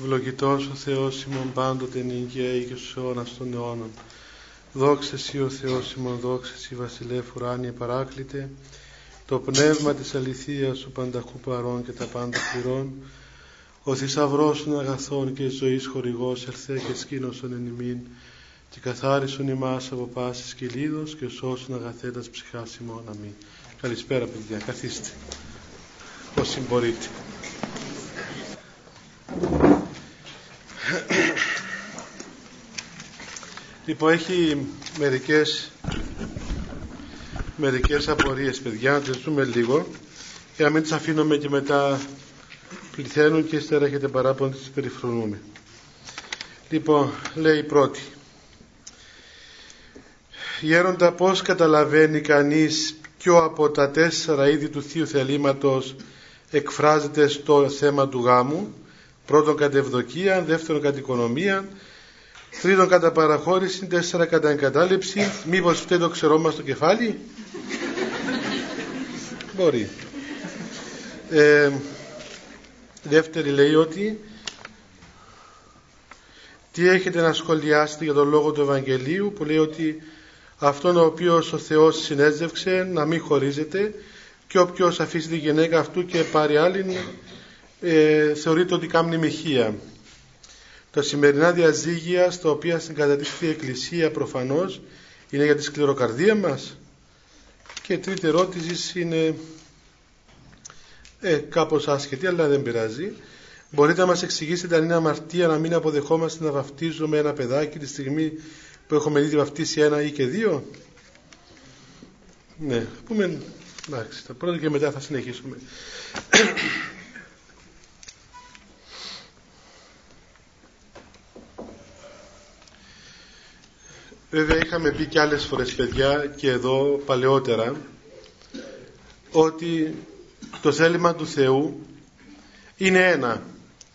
Ευλογητός ο Θεός ημών πάντοτε νικαίη και στους αιώνας των αιώνων. Δόξα Εσύ ο Θεός ημών, δόξα Εσύ βασιλεύ ουράνιε παράκλητε, το πνεύμα της αληθείας σου πανταχού παρών και τα πάντα πληρών, ο θησαυρός των αγαθών και ζωής χορηγός ερθέ και σκήνωσον εν ημίν, και καθάρισον ημάς από πάσης κυλίδος και σώσον αγαθέτας ψυχάς ημών. Αμήν. Καλησπέρα παιδιά, καθίστε όσοι μπορείτε. Λοιπόν, έχει μερικές, μερικές απορίες, παιδιά, να τις δούμε λίγο, για να μην τις αφήνουμε και μετά πληθαίνουν και ύστερα έχετε παράπονο τις περιφρονούμε. Λοιπόν, λέει η πρώτη. Γέροντα, πώς καταλαβαίνει κανείς ποιο από τα τέσσερα είδη του Θείου Θελήματος εκφράζεται στο θέμα του γάμου; Πρώτον κατά ευδοκία, δεύτερον κατά οικονομία, τρίτον κατά παραχώρηση, τέσσερα κατά εγκατάλειψη. Μήπως φταίει το ξερό μας στο κεφάλι; Μπορεί. Ε, δεύτερη λέει ότι τι έχετε να σχολιάσετε για τον λόγο του Ευαγγελίου που λέει ότι αυτόν ο οποίος ο Θεός συνέζευξε να μην χωρίζεται και όποιος αφήσει τη γυναίκα αυτού και πάρει άλλη ε, θεωρείται ότι κάνει μοιχεία. Τα σημερινά διαζύγια στα οποία συγκατατίθεται η Εκκλησία προφανώς είναι για τη σκληροκαρδία μας και η τρίτη ερώτηση είναι ε, κάπως άσχετη αλλά δεν πειράζει. Μπορείτε να μας εξηγήσετε αν είναι αμαρτία να μην αποδεχόμαστε να βαφτίζουμε ένα παιδάκι τη στιγμή που έχουμε ήδη βαφτίσει ένα ή και δύο; Ναι, πούμε εντάξει, τα πρώτα και μετά θα συνεχίσουμε. Βέβαια είχαμε πει και άλλες φορές παιδιά και εδώ παλαιότερα ότι το θέλημα του Θεού είναι ένα.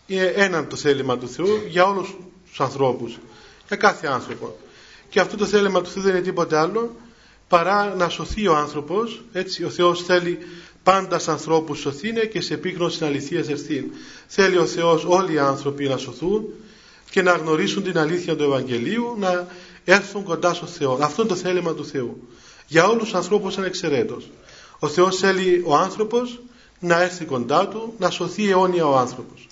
Είναι ένα το θέλημα του Θεού για όλους τους ανθρώπους. Για κάθε άνθρωπο. Και αυτό το θέλημα του Θεού δεν είναι τίποτε άλλο παρά να σωθεί ο άνθρωπος. Έτσι ο Θεός θέλει πάντα σαν ανθρώπους σωθήνε και σε επίγνωση αληθείας ερθήν. Θέλει ο Θεός όλοι οι άνθρωποι να σωθούν και να γνωρίσουν την αλήθεια του Ευαγγελίου, να έρθουν κοντά στο Θεό. Αυτό είναι το θέλημα του Θεού. Για όλους τους ανθρώπους ανεξαιρέτως. Ο Θεός θέλει ο άνθρωπος να έρθει κοντά του, να σωθεί αιώνια ο άνθρωπος.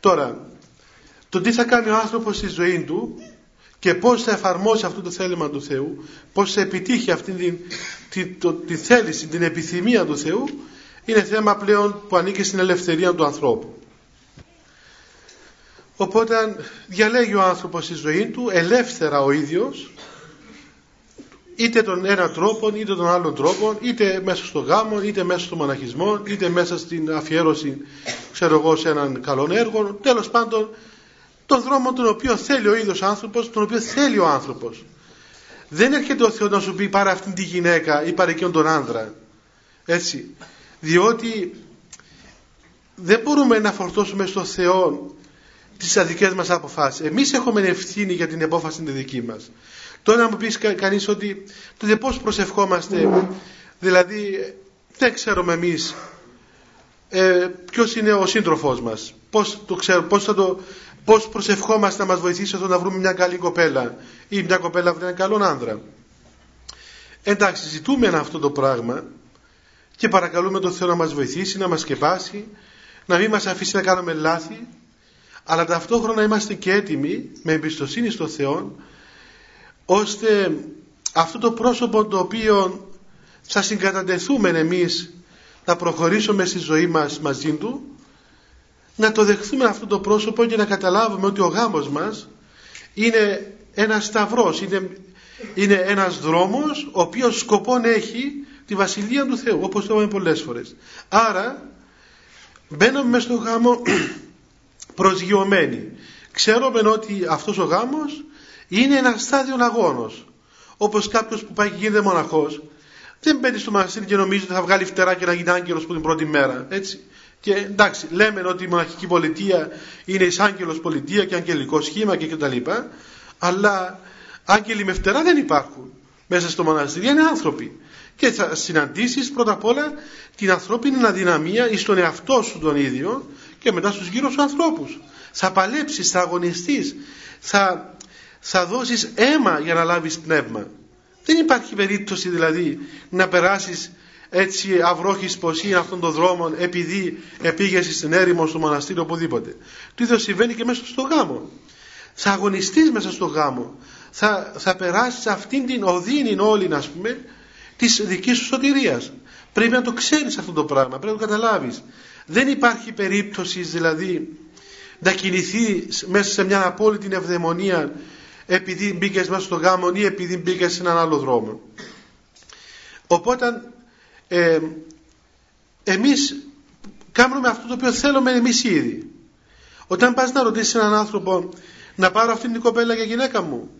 Τώρα, το τι θα κάνει ο άνθρωπος στη ζωή του και πώς θα εφαρμόσει αυτό το θέλημα του Θεού, πώς θα επιτύχει αυτή την, τη, το, τη θέληση, την επιθυμία του Θεού, είναι θέμα πλέον που ανήκει στην ελευθερία του ανθρώπου. Οπότε διαλέγει ο άνθρωπος στη ζωή του ελεύθερα ο ίδιος είτε τον ένα τρόπο είτε τον άλλον τρόπο είτε μέσα στο γάμο είτε μέσα στο μοναχισμό είτε μέσα στην αφιέρωση ξέρω εγώ σε έναν καλό έργο τέλος πάντων τον δρόμο τον οποίο θέλει ο ίδιος άνθρωπος τον οποίο θέλει ο άνθρωπος. Δεν έρχεται ο Θεός να σου πει πάρε αυτήν τη γυναίκα ή πάρε εκείνον τον άντρα έτσι. Διότι δεν μπορούμε να φορτώσουμε στο Θεό τις αδικές μας αποφάσεις. Εμείς έχουμε ευθύνη για την απόφαση τη δική μας. Τώρα να μου πεις κα, κανείς ότι τότε πώς προσευχόμαστε, δηλαδή δεν ξέρουμε εμείς ε, ποιος είναι ο σύντροφός μας, πώς, το ξέρω, πώς, θα το, πώς προσευχόμαστε να μας βοηθήσει να βρούμε μια καλή κοπέλα ή μια κοπέλα βρει έναν καλό άντρα. Εντάξει, ζητούμε αυτό το πράγμα και παρακαλούμε τον Θεό να μας βοηθήσει, να μας σκεπάσει, να μην μας αφήσει να κάνουμε λάθη αλλά ταυτόχρονα είμαστε και έτοιμοι με εμπιστοσύνη στο Θεό ώστε αυτό το πρόσωπο το οποίο θα συγκατατεθούμε εμείς να προχωρήσουμε στη ζωή μας μαζί του να το δεχθούμε αυτό το πρόσωπο και να καταλάβουμε ότι ο γάμος μας είναι ένας σταυρός είναι, είναι ένας δρόμος ο οποίος σκοπό έχει τη Βασιλεία του Θεού όπως το είπαμε πολλές φορές. Άρα μπαίνουμε μέσα στο γάμο προσγειωμένοι. Ξέρουμε ότι αυτός ο γάμος είναι ένα στάδιο αγώνος. Όπως κάποιος που πάει και γίνεται μοναχός, δεν μπαίνει στο μοναστήρι και νομίζει ότι θα βγάλει φτερά και να γίνει άγγελος που την πρώτη μέρα. Έτσι. Και εντάξει, λέμε ότι η μοναχική πολιτεία είναι εις άγγελος πολιτεία και αγγελικό σχήμα και κτλ. Αλλά άγγελοι με φτερά δεν υπάρχουν μέσα στο μοναστήρι, είναι άνθρωποι. Και θα συναντήσεις πρώτα απ' όλα την ανθρώπινη αδυναμία εις τον εαυτό σου τον ίδιο και μετά στους γύρω σου ανθρώπους. θα παλέψεις, θα αγωνιστείς, θα, θα δώσεις αίμα για να λάβεις πνεύμα. Δεν υπάρχει περίπτωση δηλαδή να περάσεις έτσι αυρόχης ποσή αυτών των δρόμων επειδή επήγεσαι στην έρημο, στο μοναστήριο, οπουδήποτε. Το ίδιο συμβαίνει και μέσα στο γάμο. Θα αγωνιστείς μέσα στο γάμο. Θα, θα περάσεις αυτήν την οδύνη όλη, ας πούμε, της δικής σου σωτηρίας. Πρέπει να το ξέρεις αυτό το πράγμα, πρέπει να το καταλάβεις. Δεν υπάρχει περίπτωση δηλαδή να κινηθεί μέσα σε μια απόλυτη ευδαιμονία επειδή μπήκες μέσα στο γάμο ή επειδή μπήκες σε έναν άλλο δρόμο. Οπότε ε, εμείς κάνουμε αυτό το οποίο θέλουμε εμείς ήδη. Όταν πας να ρωτήσεις έναν άνθρωπο να πάρω αυτήν την κοπέλα για γυναίκα μου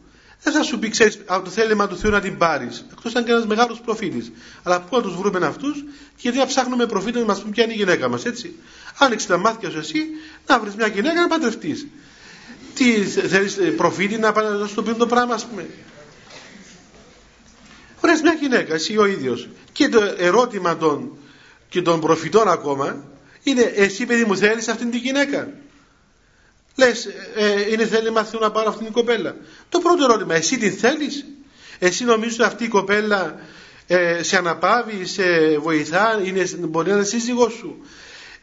δεν θα σου πει, ξέρεις, από το θέλημα του Θεού να την πάρεις. Εκτός αν και ένας μεγάλος προφήτης. Αλλά πού να τους βρούμε αυτούς, γιατί να ψάχνουμε προφήτη να μας πούμε ποια είναι η γυναίκα μας, έτσι. Άνοιξε τα μάτια σου εσύ να βρεις μια γυναίκα να παντρευτείς. Τι θέλεις ε, προφήτη να, να σου πει το πράγμα, ας πούμε. Βρες μια γυναίκα, εσύ ο ίδιος. Και το ερώτημα των, και των προφητών ακόμα είναι, εσύ παιδί μου θέλεις αυτήν την γυναίκα; Λες, ε, είναι θέλημα Θεού να πάρω αυτήν την κοπέλα. Το πρώτο ερώτημα, εσύ την θέλεις; Εσύ νομίζεις ότι αυτή η κοπέλα ε, σε αναπαύει, σε βοηθά, είναι, μπορεί να είναι σύζυγός σου;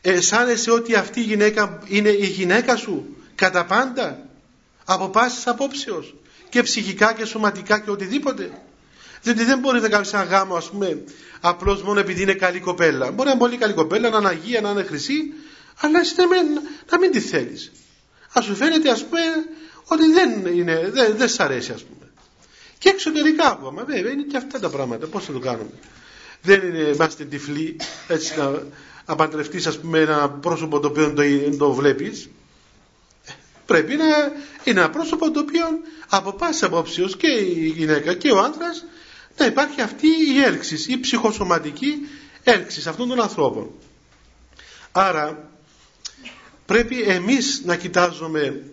Αισθάνεσαι ότι αυτή η γυναίκα είναι η γυναίκα σου κατά πάντα από πάσης απόψεως και ψυχικά και σωματικά και οτιδήποτε. Διότι δεν μπορεί να κάνεις ένα γάμο, ας πούμε, απλώς μόνο επειδή είναι καλή κοπέλα. Μπορεί να είναι πολύ καλή κοπέλα, να είναι αγία, να είναι χρυσή, αλλά εσύ να μην τη θέλεις θα σου φαίνεται ας πούμε ότι δεν, είναι, δεν, δεν σ' αρέσει ας πούμε. Και εξωτερικά ακόμα βέβαια είναι και αυτά τα πράγματα. Πώς θα το κάνουμε. Δεν είναι, είμαστε τυφλοί έτσι να απαντρευτείς ας πούμε ένα πρόσωπο το οποίο το, το βλέπεις. Πρέπει να είναι ένα πρόσωπο το οποίο από πάση απόψεως και η γυναίκα και ο άντρας να υπάρχει αυτή η έλξη, η ψυχοσωματική έλξη αυτών των ανθρώπων. Άρα πρέπει εμείς να κοιτάζουμε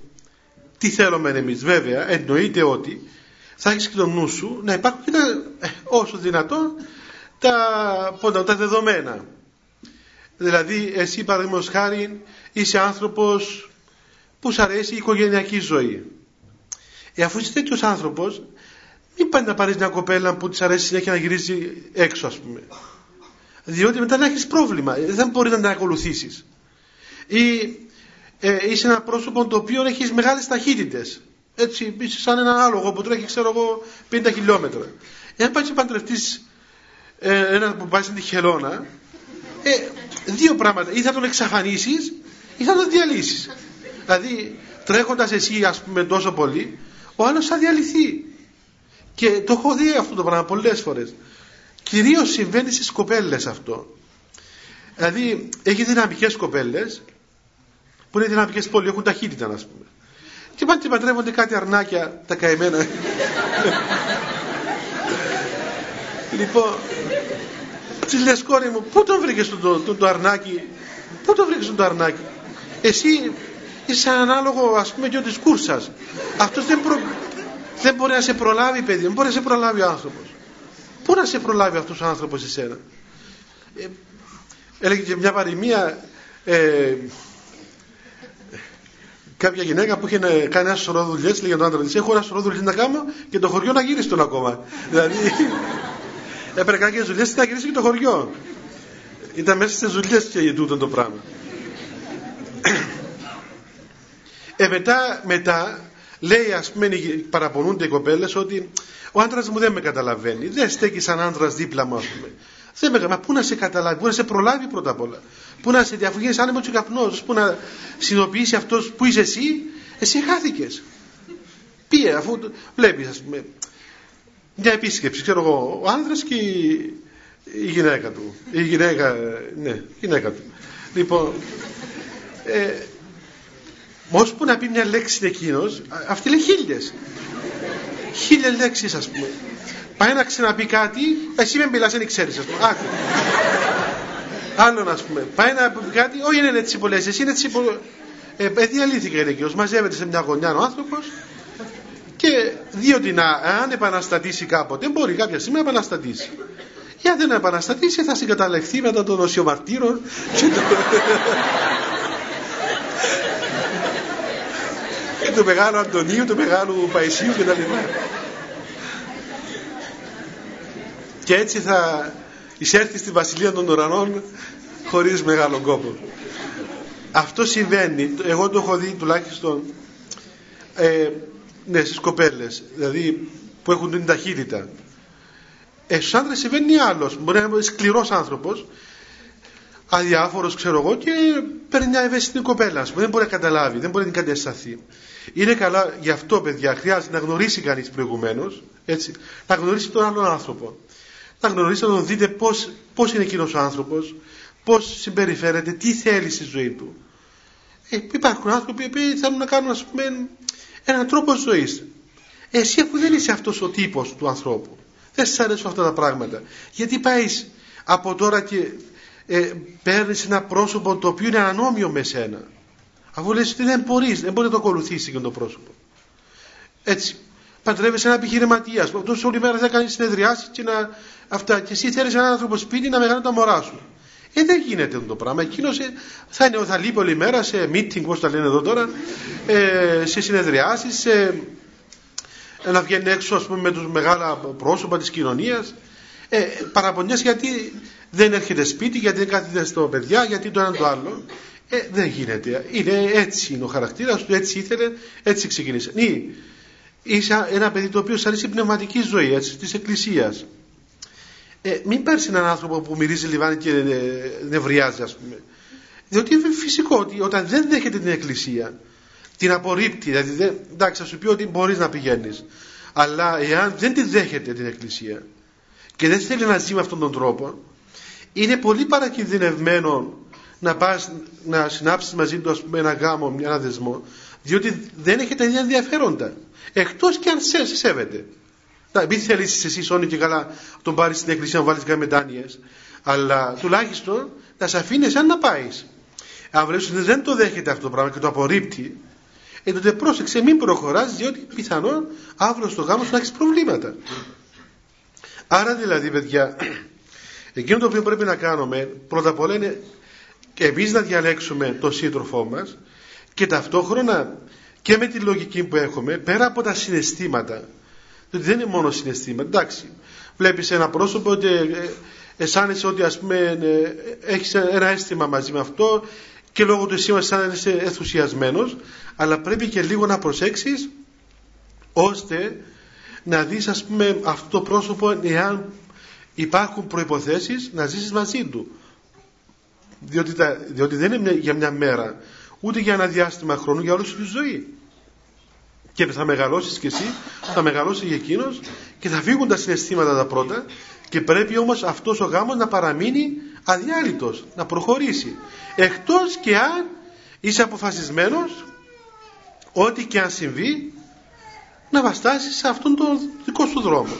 τι θέλουμε εμείς. Βέβαια, εννοείται ότι θα έχεις και το νου σου να υπάρχουν και τα, ε, όσο δυνατόν τα, τα δεδομένα. Δηλαδή, εσύ παραδείγματος χάρη είσαι άνθρωπος που σου αρέσει η οικογενειακή ζωή. Ε, αφού είσαι τέτοιος άνθρωπος, μην πάει να πάρεις μια κοπέλα που της αρέσει συνέχεια να γυρίζει έξω, ας πούμε. Διότι μετά να έχεις πρόβλημα. Δεν μπορεί να την ακολουθήσεις ή ε, είσαι ένα πρόσωπο το οποίο έχεις μεγάλες ταχύτητες. Έτσι είσαι σαν ένα άλογο που τρέχει ξέρω εγώ 50 χιλιόμετρα. Εάν πάει και παντρευτείς ε, ένα που πάει στην χελώνα ε, δύο πράγματα. Ή θα τον εξαφανίσεις ή θα τον διαλύσεις. Δηλαδή τρέχοντας εσύ ας πούμε τόσο πολύ ο άλλος θα διαλυθεί. Και το έχω δει αυτό το πράγμα πολλές φορές. Κυρίως συμβαίνει στις κοπέλες αυτό. Δηλαδή έχει δυναμικές κοπέλες που είναι δυναμικές πόλη, έχουν ταχύτητα, α πούμε. Και πάνε και παντρεύονται κάτι αρνάκια τα καημένα. λοιπόν, της λες κόρη μου, πού τον βρήκες το, το, το, αρνάκι, πού τον βρήκες το αρνάκι; Εσύ είσαι ανάλογο, ας πούμε, και ο τη κούρσα. Αυτός δεν, δεν μπορεί να σε προλάβει, παιδί, δεν μπορεί να σε προλάβει ο άνθρωπος. Πού να σε προλάβει αυτός ο άνθρωπος εσένα; Ε, έλεγε και μια παροιμία, ε, κάποια γυναίκα που είχε κάνει ένα σωρό δουλειές, λέγε τον άντρα της: Έχω ένα σωρό δουλειές να κάνω και το χωριό να γυρίσει τον ακόμα. δηλαδή έπρεπε να κάνει δουλειέ να γυρίσει και το χωριό. Ήταν μέσα στις δουλειές και τούτο το πράγμα. ε, μετά, μετά λέει, ας πούμε, παραπονούνται οι κοπέλες ότι ο άντρας μου δεν με καταλαβαίνει. Δεν στέκει σαν άντρας δίπλα μου, ας πούμε. Δεν με, μα πού να σε καταλάβει, πού να σε προλάβει πρώτα απ' όλα. Πού να σε διαφυγεί άνεμος και καπνός, πού να συνειδητοποιήσει αυτός που είσαι εσύ, εσύ χάθηκες. Πήγε, αφού βλέπεις, ας πούμε, μια επίσκεψη, ξέρω εγώ, ο άνδρας και η, η γυναίκα του. Η γυναίκα, ναι, η γυναίκα του. Λοιπόν, ε, που να πει μια λέξη εκείνος, αυτή λέει χίλιες. Χίλιες λέξεις, ας πούμε. Πάει να ξαναπεί κάτι, εσύ με μιλάς, δεν ξέρεις, ας πούμε. Άκου. Άλλον, ας πούμε. Πάει να πει κάτι, όχι είναι έτσι πολλές, εσύ είναι έτσι πολλές. Ε, ε, διαλύθηκε εκεί, μαζεύεται σε μια γωνιά ο άνθρωπος και διότι να, αν επαναστατήσει κάποτε, μπορεί κάποια στιγμή να επαναστατήσει. Ή αν δεν επαναστατήσει θα συγκαταλεχθεί μετά των οσιομαρτύρων και το... του μεγάλου Αντωνίου, του μεγάλου Παϊσίου κτλ. Και έτσι θα εισέλθει στη βασιλεία των ουρανών χωρίς μεγάλο κόπο. Αυτό συμβαίνει, εγώ το έχω δει τουλάχιστον ε, ναι, στις κοπέλες, δηλαδή που έχουν την ταχύτητα. Ε, στους άντρες συμβαίνει άλλος, μπορεί να είναι σκληρός άνθρωπος, αδιάφορος ξέρω εγώ και παίρνει μια ευαίσθητη κοπέλα, που δεν μπορεί να καταλάβει, δεν μπορεί να την κατεσταθεί. Είναι καλά γι' αυτό παιδιά, χρειάζεται να γνωρίσει κανείς προηγουμένως, έτσι, να γνωρίσει τον άλλον άνθρωπο. Να γνωρίσει, να τον δείτε πώς, πώς είναι εκείνος ο άνθρωπος, πώς συμπεριφέρεται, τι θέλει στη ζωή του. Ε, υπάρχουν άνθρωποι που θέλουν να κάνουν ας πούμε έναν τρόπο ζωής. Εσύ αφού δεν είσαι αυτός ο τύπος του ανθρώπου, δεν σας αρέσουν αυτά τα πράγματα. Γιατί πάεις από τώρα και ε, παίρνεις ένα πρόσωπο το οποίο είναι ανώμιο με σένα. Αφού λες ότι δεν μπορείς, δεν μπορεί να το ακολουθήσει και το πρόσωπο. Έτσι. Παντρεύεσαι ένα επιχειρηματία. Αυτός όλη μέρα θα κάνει συνεδριάσεις και να. Αυτά. Και εσύ θέλεις έναν άνθρωπο σπίτι να μεγαλώνει τα μωρά σου. Ε, δεν γίνεται αυτό το πράγμα. Εκείνος ε, θα, είναι, θα λείπει όλη μέρα σε meeting, πώς τα λένε εδώ τώρα, ε, σε συνεδριάσεις, σε, ε, να βγαίνει έξω ας πούμε, με τους μεγάλα πρόσωπα της κοινωνίας. Ε, παραπονιές γιατί δεν έρχεται σπίτι, γιατί δεν κάθεται στο παιδιά, γιατί το ένα το άλλο. Ε, δεν γίνεται. Είναι έτσι είναι ο χαρακτήρας του, έτσι ήθελε, έτσι ξεκίνησε. Ή, είσαι ένα παιδί το οποίο σα αρέσει η πνευματική ζωή έτσι, της Εκκλησίας. Ε, μην πάρεις έναν άνθρωπο που μυρίζει λιβάνι και ε, νευριάζει, ας πούμε. Διότι είναι φυσικό ότι όταν δεν δέχεται την Εκκλησία, την απορρίπτει, δηλαδή δεν, εντάξει, θα σου πει ότι μπορείς να πηγαίνεις. Αλλά εάν δεν τη δέχεται την Εκκλησία και δεν θέλει να ζει με αυτόν τον τρόπο, είναι πολύ παρακινδυνευμένο να πας να συνάψεις μαζί του ας πούμε ένα γάμο, ένα δεσμό διότι δεν έχει τα ίδια ενδιαφέροντα εκτός και αν σε σέβεται μην θέλεις εσύ όνει και καλά τον πάρεις στην εκκλησία να βάλεις μετάνοιε, αλλά τουλάχιστον να σε αφήνει αν να πάεις. Αν βρει ότι δεν το δέχεται αυτό το πράγμα και το απορρίπτει, ε, τότε πρόσεξε, μην προχωράς, διότι πιθανόν αύριο στο γάμο σου να έχεις προβλήματα. Άρα δηλαδή, παιδιά, εκείνο το οποίο πρέπει να κάνουμε πρώτα απ' όλα είναι εμείς να διαλέξουμε τον σύντροφό μας και ταυτόχρονα και με τη λογική που έχουμε, πέρα από τα συναισθήματα, διότι δεν είναι μόνο συναισθήματα. Εντάξει, βλέπεις ένα πρόσωπο και ε, αισθάνεσαι ότι ας πούμε ε, έχεις ένα αίσθημα μαζί με αυτό και λόγω του εσύ αισθάνεσαι ενθουσιασμένος αλλά πρέπει και λίγο να προσέξεις ώστε να δεις ας πούμε αυτό το πρόσωπο εάν υπάρχουν προϋποθέσεις να ζήσεις μαζί του διότι, τα, διότι δεν είναι για μια μέρα ούτε για ένα διάστημα χρόνου για όλη σου τη ζωή και θα μεγαλώσεις κι εσύ, θα μεγαλώσει και εκείνος και θα φύγουν τα συναισθήματα τα πρώτα και πρέπει όμως αυτός ο γάμος να παραμείνει αδιάλειτος, να προχωρήσει. Εκτός και αν είσαι αποφασισμένος ό,τι και αν συμβεί να βαστάσεις σε αυτόν τον δικό σου δρόμο.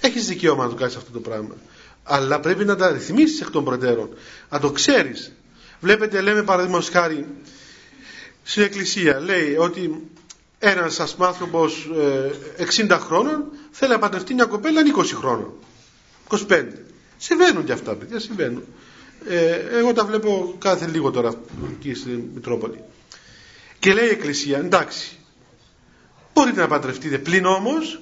Έχεις δικαίωμα να το κάνεις αυτό το πράγμα. Αλλά πρέπει να τα ρυθμίσεις εκ των προτέρων. Να το ξέρεις. Βλέπετε λέμε παραδείγματος χάρη στην εκκλησία λέει ότι ένας ας πούμε άνθρωπος 60 ε, χρόνων θέλει να παντρευτεί μια κοπέλα 20 χρόνων. 25 συμβαίνουν και αυτά παιδιά συμβαίνουν. Ε, εγώ τα βλέπω κάθε λίγο τώρα εκεί στην Μητρόπολη. Και λέει η Εκκλησία εντάξει μπορείτε να παντρευτείτε. Πλην όμως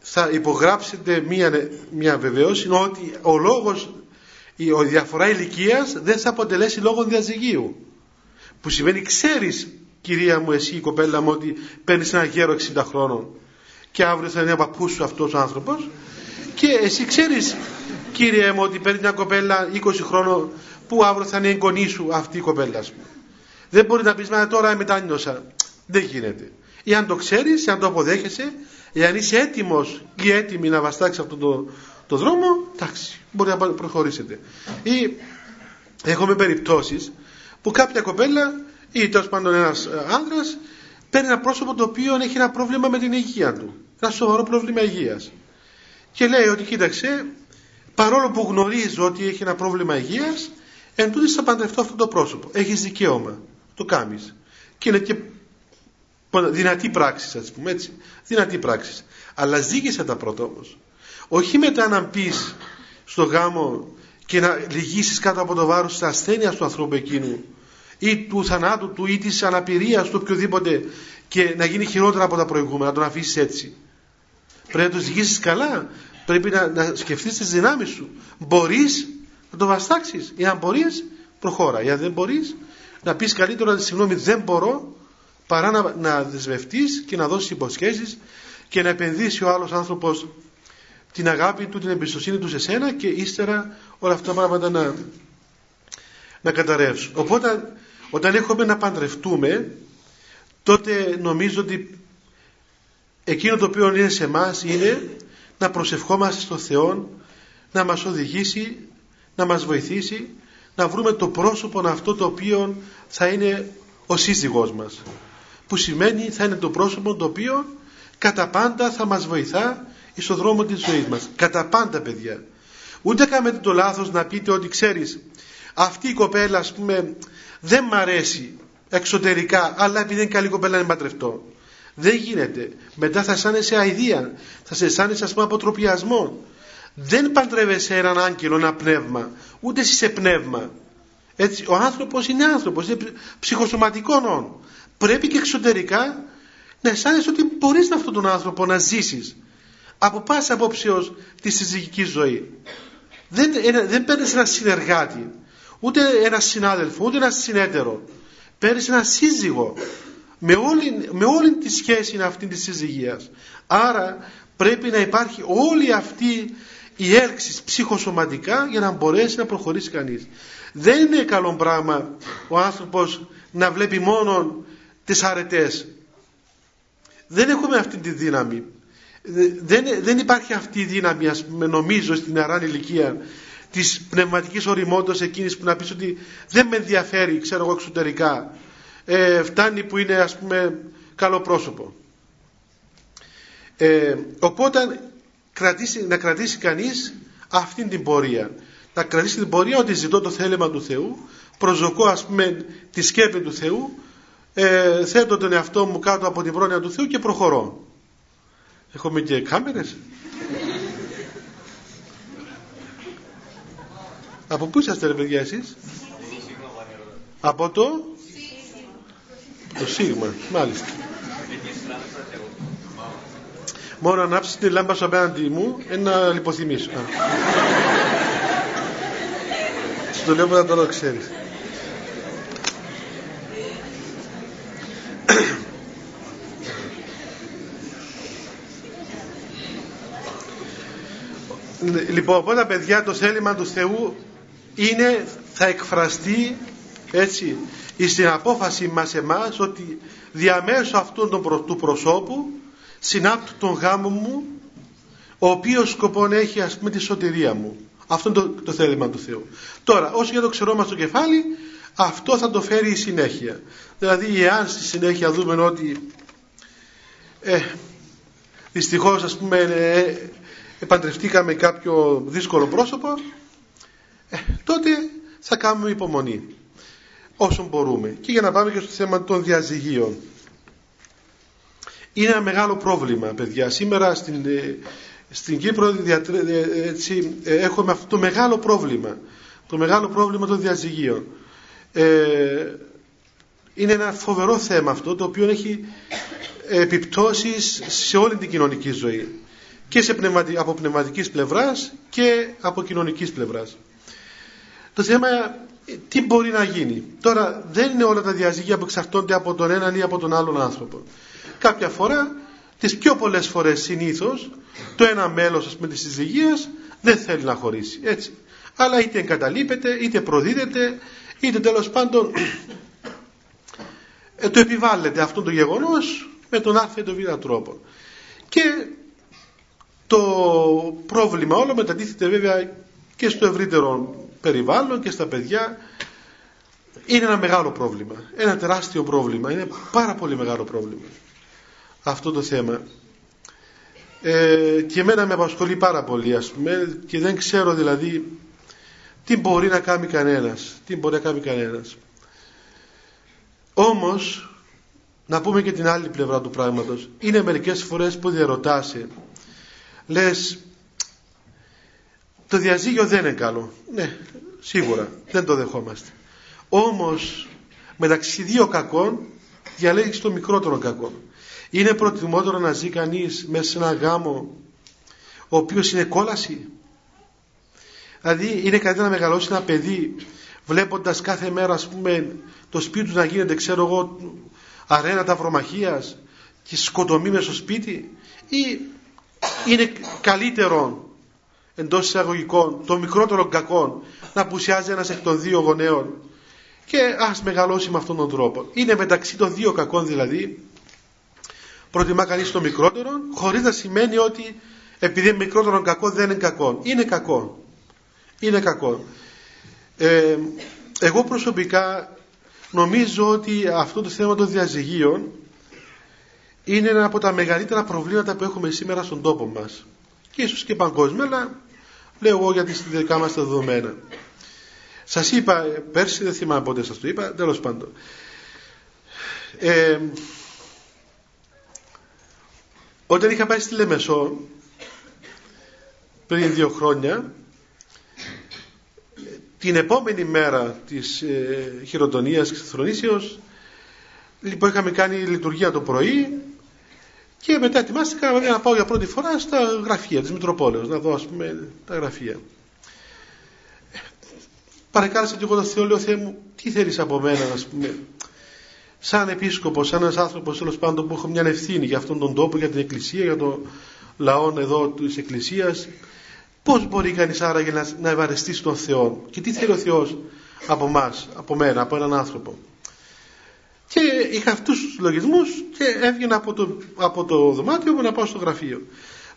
θα υπογράψετε μια, μια βεβαίωση ότι ο λόγος η, η διαφορά ηλικίας δεν θα αποτελέσει λόγο διαζυγίου που σημαίνει ξέρεις κυρία μου εσύ η κοπέλα μου ότι παίρνεις ένα γέρο 60 χρόνων και αύριο θα είναι ο παππούς σου αυτός ο άνθρωπος και εσύ ξέρεις κύριε μου ότι παίρνεις μια κοπέλα 20 χρόνων που αύριο θα είναι εγγονή σου αυτή η κοπέλα σου. Δεν μπορεί να πεις μα τώρα μετάνιωσα. Δεν γίνεται. Ή αν το ξέρεις, αν το αποδέχεσαι, εάν είσαι έτοιμος ή έτοιμη να βαστάξεις αυτόν το, το δρόμο, εντάξει, μπορεί να προχωρήσετε. Ή έχουμε περιπτώσεις που κάποια κοπέλα ή τέλος πάντων ένας ε, άνδρας παίρνει ένα πρόσωπο το οποίο έχει ένα πρόβλημα με την υγεία του. Ένα σοβαρό πρόβλημα υγείας. Και λέει ότι κοίταξε, παρόλο που γνωρίζω ότι έχει ένα πρόβλημα υγείας, εν τούτης θα παντρευτώ αυτό το πρόσωπο. Έχεις δικαίωμα. Το κάνεις. Και είναι και δυνατή πράξη, ας πούμε έτσι. Δυνατή πράξη. Αλλά ζήγησε τα πρώτα όμως. Όχι μετά να πει στο γάμο και να λυγίσεις κάτω από το βάρος της ασθένειας του ανθρώπου εκείνου ή του θανάτου του ή της αναπηρίας του οποιοδήποτε και να γίνει χειρότερα από τα προηγούμενα, να τον αφήσεις έτσι. Πρέπει να το ζυγίσεις καλά. Πρέπει να, να σκεφτείς τις δυνάμεις σου. Μπορείς να το βαστάξεις. Εάν μπορείς, προχώρα. Εάν δεν μπορείς, να πεις καλύτερα συγγνώμη, δεν μπορώ, παρά να, να δεσμευτείς και να δώσεις υποσχέσεις και να επενδύσει ο άλλος άνθρωπος την αγάπη του, την εμπιστοσύνη του σε σένα και ύστερα όλα αυτά τα πράγματα να, να καταρρεύσουν. Οπότε όταν έχουμε να παντρευτούμε τότε νομίζω ότι εκείνο το οποίο είναι σε εμάς είναι να προσευχόμαστε στο Θεό να μας οδηγήσει, να μας βοηθήσει να βρούμε το πρόσωπο αυτό το οποίο θα είναι ο σύζυγός μας που σημαίνει θα είναι το πρόσωπο το οποίο κατά πάντα θα μας βοηθά στον δρόμο της ζωής μας. Κατά πάντα παιδιά. Ούτε κάνετε το λάθος να πείτε ότι ξέρεις αυτή η κοπέλα ας πούμε δεν μ' αρέσει εξωτερικά αλλά επειδή είναι καλή κοπέλα είναι παντρευτό δεν γίνεται. Μετά θα αισθάνεσαι αηδία. Θα σε αισθάνεσαι ας πούμε αποτροπιασμό. Δεν παντρεύεσαι έναν άγγελο, ένα πνεύμα. Ούτε εσύ σε πνεύμα. Έτσι, ο άνθρωπος είναι άνθρωπος είναι ψυχοσωματικό νόν. Πρέπει και εξωτερικά να αισθάνεσαι ότι μπορείς με αυτόν τον άνθρωπο να ζήσεις από πάσα απόψεως τη συζυγική ζωή. Δεν, δεν παίρνεις ένα συνεργάτη ούτε ένα συνάδελφο ούτε ένα συνέτερο παίρνεις ένα σύζυγο με όλη, με όλη τη σχέση αυτή της συζυγίας άρα πρέπει να υπάρχει όλη αυτή η έλξης ψυχοσωματικά για να μπορέσει να προχωρήσει κανείς. Δεν είναι καλό πράγμα ο άνθρωπος να βλέπει μόνο τις αρετές. Δεν έχουμε αυτή τη δύναμη. Δεν, δεν υπάρχει αυτή η δύναμη ας πούμε, νομίζω στην νεαρά ηλικία της πνευματικής οριμότητας εκείνης που να πεις ότι δεν με ενδιαφέρει ξέρω εγώ εξωτερικά ε, φτάνει που είναι ας πούμε καλό πρόσωπο. Ε, οπότε κρατήσει, να κρατήσει κανείς αυτήν την πορεία. Να κρατήσει την πορεία ότι ζητώ το θέλημα του Θεού προσδοκώ ας πούμε τη σκέπη του Θεού ε, θέτω τον εαυτό μου κάτω από την πρόνοια του Θεού και προχωρώ. Έχουμε και κάμερες από πού είσαστε ρε παιδιά εσείς; Από το; Το Σίγμα μάλιστα. Μόνο ανάψεις τη λάμπα σου απέναντι μου να λιποθυμίσω το λέω που να το ξέρεις λοιπόν οπότε παιδιά το θέλημα του Θεού είναι θα εκφραστεί έτσι στην απόφαση μας εμάς ότι διαμέσου αυτού του προσώπου συνάπτω τον γάμο μου ο οποίος σκοπό έχει ας πούμε τη σωτηρία μου. Αυτό είναι το, το θέλημα του Θεού. Τώρα όσο για το ξερό στο κεφάλι αυτό θα το φέρει η συνέχεια. Δηλαδή εάν στη συνέχεια δούμε ότι ε, δυστυχώς ας πούμε ε, επαντρευτήκαμε κάποιο δύσκολο πρόσωπο ε, τότε θα κάνουμε υπομονή όσο μπορούμε και για να πάμε και στο θέμα των διαζυγίων. Είναι ένα μεγάλο πρόβλημα παιδιά. Σήμερα στην, ε, στην Κύπρο ε, έτσι, έχουμε αυτό το μεγάλο πρόβλημα το μεγάλο πρόβλημα των διαζυγίων. Ε, είναι ένα φοβερό θέμα αυτό το οποίο έχει επιπτώσεις σε όλη την κοινωνική ζωή. Και σε πνευματι... από πνευματικής πλευράς και από κοινωνικής πλευράς. Το θέμα τι μπορεί να γίνει. Τώρα δεν είναι όλα τα διαζύγια που εξαρτώνται από τον έναν ή από τον άλλον άνθρωπο. Κάποια φορά, τις πιο πολλές φορές συνήθως, το ένα μέλος ας πούμε της συζυγίας δεν θέλει να χωρίσει. Έτσι. Αλλά είτε εγκαταλείπεται, είτε προδίδεται, είτε τέλος πάντων ε, το επιβάλλεται αυτό το γεγονός με τον α ή τον β τρόπο. Και το πρόβλημα όλο μετατίθεται βέβαια και στο ευρύτερο περιβάλλον και στα παιδιά. Είναι ένα μεγάλο πρόβλημα. Ένα τεράστιο πρόβλημα. Είναι πάρα πολύ μεγάλο πρόβλημα. Αυτό το θέμα. Ε, και εμένα με απασχολεί πάρα πολύ ας πούμε και δεν ξέρω δηλαδή τι μπορεί να κάνει κανένας. Τι μπορεί να κάνει κανένας. Όμως να πούμε και την άλλη πλευρά του πράγματος. Είναι μερικές φορές που διαρωτάσαι λες το διαζύγιο δεν είναι καλό ναι σίγουρα δεν το δεχόμαστε όμως μεταξύ δύο κακών διαλέγεις το μικρότερο κακό. Είναι προτιμότερο να ζει κανείς μέσα σε ένα γάμο ο οποίος είναι κόλαση. Δηλαδή είναι καλύτερα να μεγαλώσει ένα παιδί βλέποντας κάθε μέρα ας πούμε το σπίτι του να γίνεται ξέρω εγώ αρένα ταυρομαχίας και σκοτωμή μέσα στο σπίτι ή είναι καλύτερο εντός εισαγωγικών των μικρότερων κακών να απουσιάζει ένας εκ των δύο γονέων και ας μεγαλώσει με αυτόν τον τρόπο. Είναι μεταξύ των δύο κακών δηλαδή προτιμά κανείς το μικρότερο χωρίς να σημαίνει ότι επειδή είναι μικρότερο κακό δεν είναι κακό. Είναι κακό. Είναι κακό. Ε, εγώ προσωπικά νομίζω ότι αυτό το θέμα των διαζυγίων είναι ένα από τα μεγαλύτερα προβλήματα που έχουμε σήμερα στον τόπο μας και ίσως και παγκόσμια αλλά λέω εγώ γιατί στη δικά μας τα δεδομένα. Σας είπα πέρσι δεν θυμάμαι πότε σας το είπα τέλος πάντων. Ε, όταν είχα πάει στη Λεμεσό πριν δύο χρόνια την επόμενη μέρα της ε, χειροτονίας και της θρονήσεως λοιπόν είχαμε κάνει λειτουργία το πρωί και μετά ετοιμάστηκα να πάω για πρώτη φορά στα γραφεία της Μητροπόλεως να δω ας πούμε τα γραφεία παρεκάλεσα και εγώ το Θεό λέω Θεέ μου τι θέλεις από μένα ας πούμε σαν επίσκοπος, σαν ένας άνθρωπος τέλος πάντων που έχω μια ευθύνη για αυτόν τον τόπο, για την Εκκλησία, για το λαό εδώ της Εκκλησίας Πώς μπορεί κανείς άραγε να, να ευαρεστήσει τον Θεό και τι θέλει ο Θεός από μας, από μένα, από έναν άνθρωπο; Και είχα αυτούς τους λογισμούς και έβγαινα από το, από το δωμάτιο μου να πάω στο γραφείο.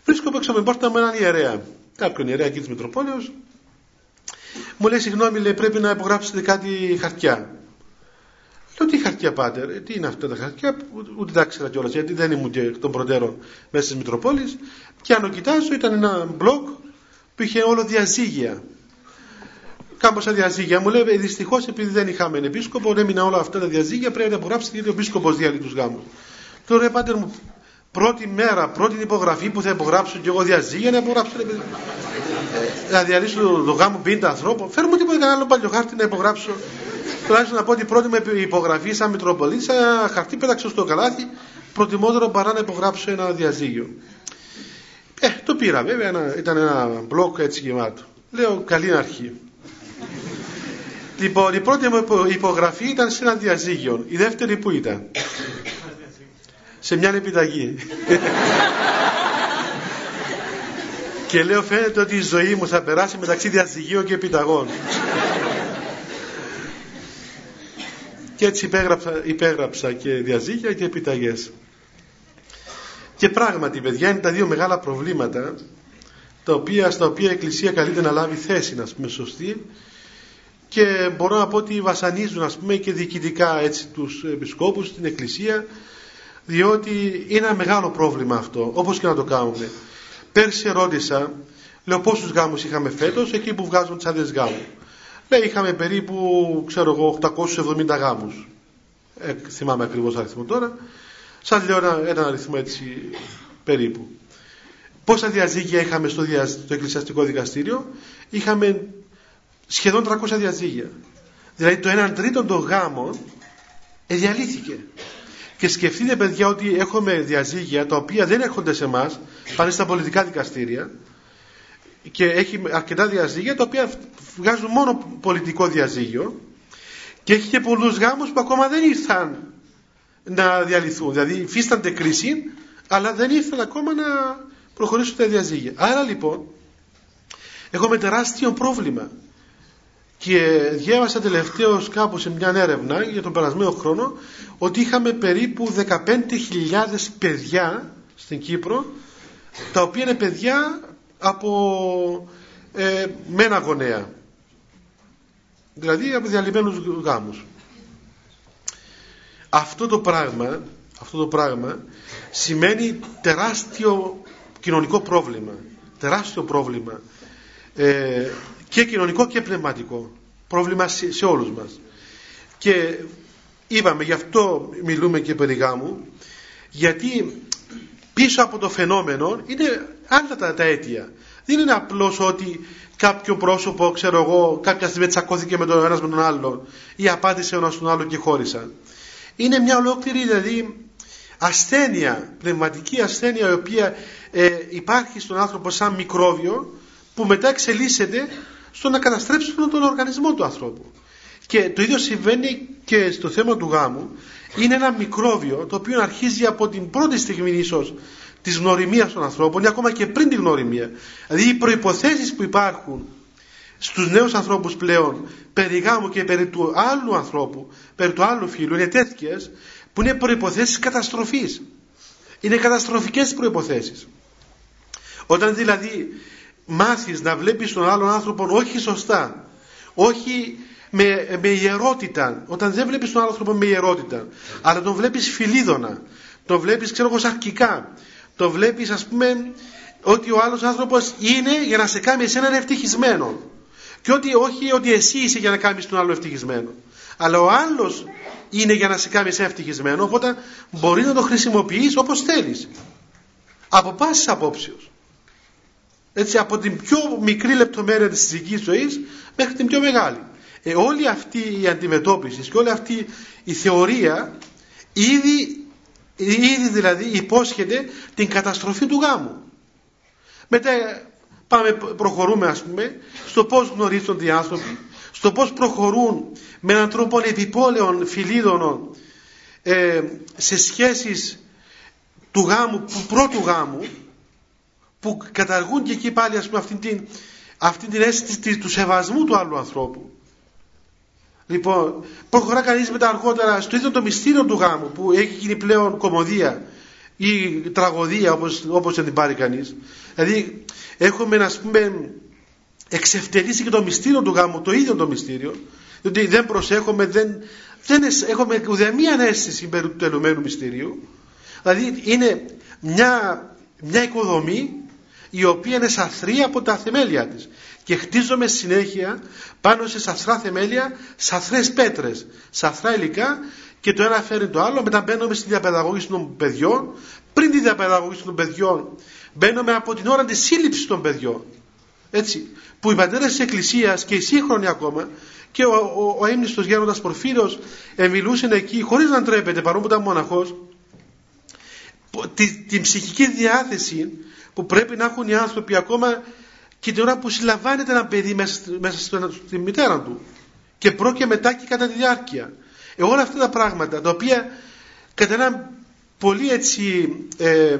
Βρίσκομαι έξω με πόρτα με έναν ιερέα, κάποιον ιερέα εκεί της Μητροπόλεως. Μου λέει συγγνώμη, λέει, πρέπει να υπογράψετε κάτι χαρτιά. Λέω τι χαρτιά πάτερ, ε, τι είναι αυτά τα χαρτιά, ούτε τα ήξερα κιόλας γιατί δεν ήμουν και των προτέρων μέσα της Μητροπόλης. Και αν το κοιτάζω ήταν ένα μπλοκ που είχε όλο διαζύγια. Κάμποσα διαζύγια. Μου λέει «Ε, δυστυχώς επειδή δεν είχαμε επίσκοπο, έμεινα όλα αυτά τα διαζύγια, πρέπει να υπογράψετε γιατί ο επίσκοπος διάλει τους γάμους. Τώρα ρε πάτερ μου, πρώτη μέρα, πρώτη υπογραφή που θα υπογράψω και εγώ διαζύγια να υπογράψω. Ρε, ε, να διαλύσω το, το γάμο 50 ανθρώπων. Φέρουμε τίποτα κανένα άλλο παλιό χάρτη να υπογράψω. Τουλάχιστον να πω ότι πρώτη με υπογραφή σαν Μητροπολίτη, σαν χαρτί πέταξε στο καλάθι, προτιμότερο παρά να υπογράψω ένα διαζύγιο. Ε, το πήρα βέβαια, ένα, ήταν ένα μπλοκ έτσι γεμάτο. Λέω καλή αρχή. Λοιπόν, η πρώτη μου υπογραφή ήταν σε ένα διαζύγιο. Η δεύτερη που ήταν; σε μια επιταγή. και λέω φαίνεται ότι η ζωή μου θα περάσει μεταξύ διαζυγίων και επιταγών. και έτσι υπέγραψα, υπέγραψα και διαζύγια και επιταγές. Και πράγματι, παιδιά, είναι τα δύο μεγάλα προβλήματα τα οποία, στα οποία η Εκκλησία καλείται να λάβει θέση, να πούμε, σωστή και μπορώ να πω ότι βασανίζουν, ας πούμε, και διοικητικά έτσι τους επισκόπους στην Εκκλησία διότι είναι ένα μεγάλο πρόβλημα αυτό, όπως και να το κάνουμε. Πέρσι ρώτησα, λέω πόσους γάμους είχαμε φέτος, εκεί που βγάζουν τις άδειες γάμου; Λέει είχαμε περίπου, ξέρω εγώ, 870 γάμους. Ε, θυμάμαι ακριβώς αριθμό τώρα. Σαν λέω ένα, ένα αριθμό έτσι περίπου. Πόσα διαζύγια είχαμε στο, δια, στο εκκλησιαστικό δικαστήριο; Είχαμε σχεδόν 300 διαζύγια. Δηλαδή το 1 τρίτο των γάμων διαλύθηκε. Και σκεφτείτε παιδιά ότι έχουμε διαζύγια τα οποία δεν έρχονται σε εμάς, πάνε στα πολιτικά δικαστήρια και έχει αρκετά διαζύγια τα οποία βγάζουν μόνο πολιτικό διαζύγιο και έχει και πολλούς γάμους που ακόμα δεν ήρθαν να διαλυθούν. Δηλαδή υφίστανται κρίση, αλλά δεν ήρθαν ακόμα να προχωρήσουν τα διαζύγια. Άρα λοιπόν, έχουμε τεράστιο πρόβλημα. Και διάβασα τελευταίως κάπου σε μια έρευνα για τον περασμένο χρόνο ότι είχαμε περίπου 15.000 παιδιά στην Κύπρο τα οποία είναι παιδιά από ε, μένα γονέα. Δηλαδή από διαλυμένους γάμους. Αυτό το πράγμα αυτό το πράγμα σημαίνει τεράστιο κοινωνικό πρόβλημα. Τεράστιο πρόβλημα. Ε, και κοινωνικό και πνευματικό. Πρόβλημα σε, σε όλους μας. Και είπαμε γι' αυτό μιλούμε και περί γάμου γιατί πίσω από το φαινόμενο είναι άλλα τα, τα αίτια. Δεν είναι απλώς ότι κάποιο πρόσωπο ξέρω εγώ κάποια στιγμή τσακώθηκε με τον ένας με τον άλλον ή απάντησε ο ένας τον άλλο και χώρισαν. Είναι μια ολόκληρη δηλαδή ασθένεια, πνευματική ασθένεια η οποία ε, υπάρχει στον άνθρωπο σαν μικρόβιο που μετά εξελίσσεται στο να καταστρέψει τον οργανισμό του ανθρώπου. Και το ίδιο συμβαίνει και στο θέμα του γάμου. Είναι ένα μικρόβιο το οποίο αρχίζει από την πρώτη στιγμή ίσως της γνωριμίας των ανθρώπων ή ακόμα και πριν την γνωριμία. Δηλαδή οι προϋποθέσεις που υπάρχουν στους νέους ανθρώπους πλέον περί γάμου και περί του άλλου ανθρώπου, περί του άλλου φίλου είναι τέτοιες που είναι προϋποθέσεις καταστροφής. Είναι καταστροφικές προϋποθέσεις. Όταν δηλαδή μάθεις να βλέπεις τον άλλον άνθρωπο όχι σωστά, όχι με, με ιερότητα, όταν δεν βλέπεις τον άνθρωπο με ιερότητα, αλλά τον βλέπεις φιλίδωνα, τον βλέπεις ξέρω εγώ σαρκικά, τον βλέπεις ας πούμε ότι ο άλλος άνθρωπος είναι για να σε κάνει εσένα ευτυχισμένο. Και ότι όχι ότι εσύ είσαι για να κάνεις τον άλλο ευτυχισμένο αλλά ο άλλος είναι για να σε κάνει εσένα ευτυχισμένο. Οπότε μπορεί να το χρησιμοποιείς όπως θέλεις από πάσης απόψεως έτσι από την πιο μικρή λεπτομέρεια της φυσικής ζωής μέχρι την πιο μεγάλη. Ε, όλη αυτή η αντιμετώπιση και όλη αυτή η θεωρία ήδη, ήδη δηλαδή υπόσχεται την καταστροφή του γάμου. Μετά πάμε, προχωρούμε ας πούμε στο πώς γνωρίζονται οι άνθρωποι στο πώς προχωρούν με έναν τρόπο επιπόλαιων φιλίδωνων ε, σε σχέσεις του γάμου, του πρώτου γάμου που καταργούν και εκεί πάλι ας πούμε αυτή την, αυτή την αίσθηση του σεβασμού του άλλου ανθρώπου. Λοιπόν προχωρά κανείς μετά αργότερα στο ίδιο το μυστήριο του γάμου που έχει γίνει πλέον κομμωδία ή τραγωδία όπως, όπως την πάρει κανείς. Δηλαδή έχουμε να πούμε εξευτελίσει και το μυστήριο του γάμου το ίδιο το μυστήριο διότι δεν προσέχουμε δεν, δεν έχουμε ουδέμια αίσθηση περί του τελωμένου μυστηρίου. Δηλαδή είναι μια, μια οικοδομή η οποία είναι σαθρή από τα θεμέλια της. Και χτίζομαι συνέχεια πάνω σε σαθρά θεμέλια σαθρές πέτρες, σαθρά υλικά και το ένα φέρει το άλλο. Μετά μπαίνουμε στη διαπαιδαγώγηση των παιδιών. Πριν τη διαπαιδαγώγηση των παιδιών μπαίνουμε από την ώρα της σύλληψης των παιδιών. Έτσι, που οι πατέρες της Εκκλησίας και οι σύγχρονοι ακόμα και ο, ο, ο έμνηστος γέροντας Πορφύρος μιλούσαν εκεί χωρίς να ντρέπεται παρόλο που ήταν μοναχός την, την ψυχική διάθεση που πρέπει να έχουν οι άνθρωποι ακόμα και την ώρα που συλλαμβάνεται ένα παιδί μέσα, μέσα στη μητέρα του και προ και μετά και κατά τη διάρκεια. Ε, όλα αυτά τα πράγματα τα οποία κατά έναν πολύ έτσι ε,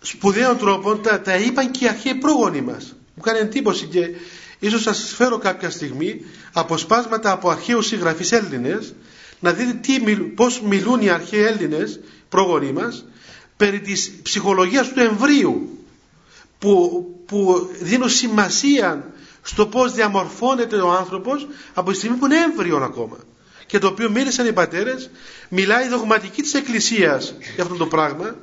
σπουδαίο τρόπο τα, τα είπαν και οι αρχαίοι πρόγονοι μας. Μου κάνει εντύπωση και ίσως σας φέρω κάποια στιγμή αποσπάσματα από αρχαίους συγγραφείς Έλληνες να δείτε τι, πώς μιλούν οι αρχαίοι Έλληνες πρόγονοι μας περί της ψυχολογίας του εμβρίου που, που δίνουν σημασία στο πώς διαμορφώνεται ο άνθρωπος από τη στιγμή που είναι έμβριο ακόμα. Και το οποίο μίλησαν οι πατέρες μιλάει η δογματική της Εκκλησίας για αυτό το πράγμα.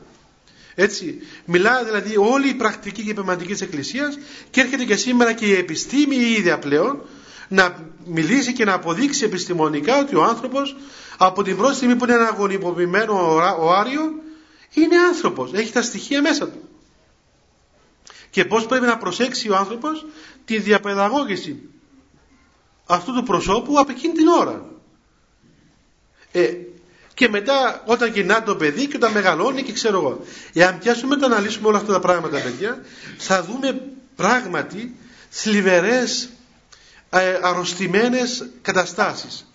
Έτσι μιλάει δηλαδή όλη η πρακτική και η πνευματική της Εκκλησίας και έρχεται και σήμερα και η επιστήμη η ίδια πλέον να μιλήσει και να αποδείξει επιστημονικά ότι ο άνθρωπος από την πρώτη στιγμή που είναι ένα αγωνυποποιημένο οάριο είναι άνθρωπος, έχει τα στοιχεία μέσα του. Και πώς πρέπει να προσέξει ο άνθρωπος τη διαπαιδαγώγηση αυτού του προσώπου από εκείνη την ώρα. Ε, και μετά όταν γυρνά το παιδί και όταν μεγαλώνει και ξέρω εγώ. Εάν πιάσουμε να αναλύσουμε όλα αυτά τα πράγματα παιδιά θα δούμε πράγματι θλιβερές ε, αρρωστημένες καταστάσεις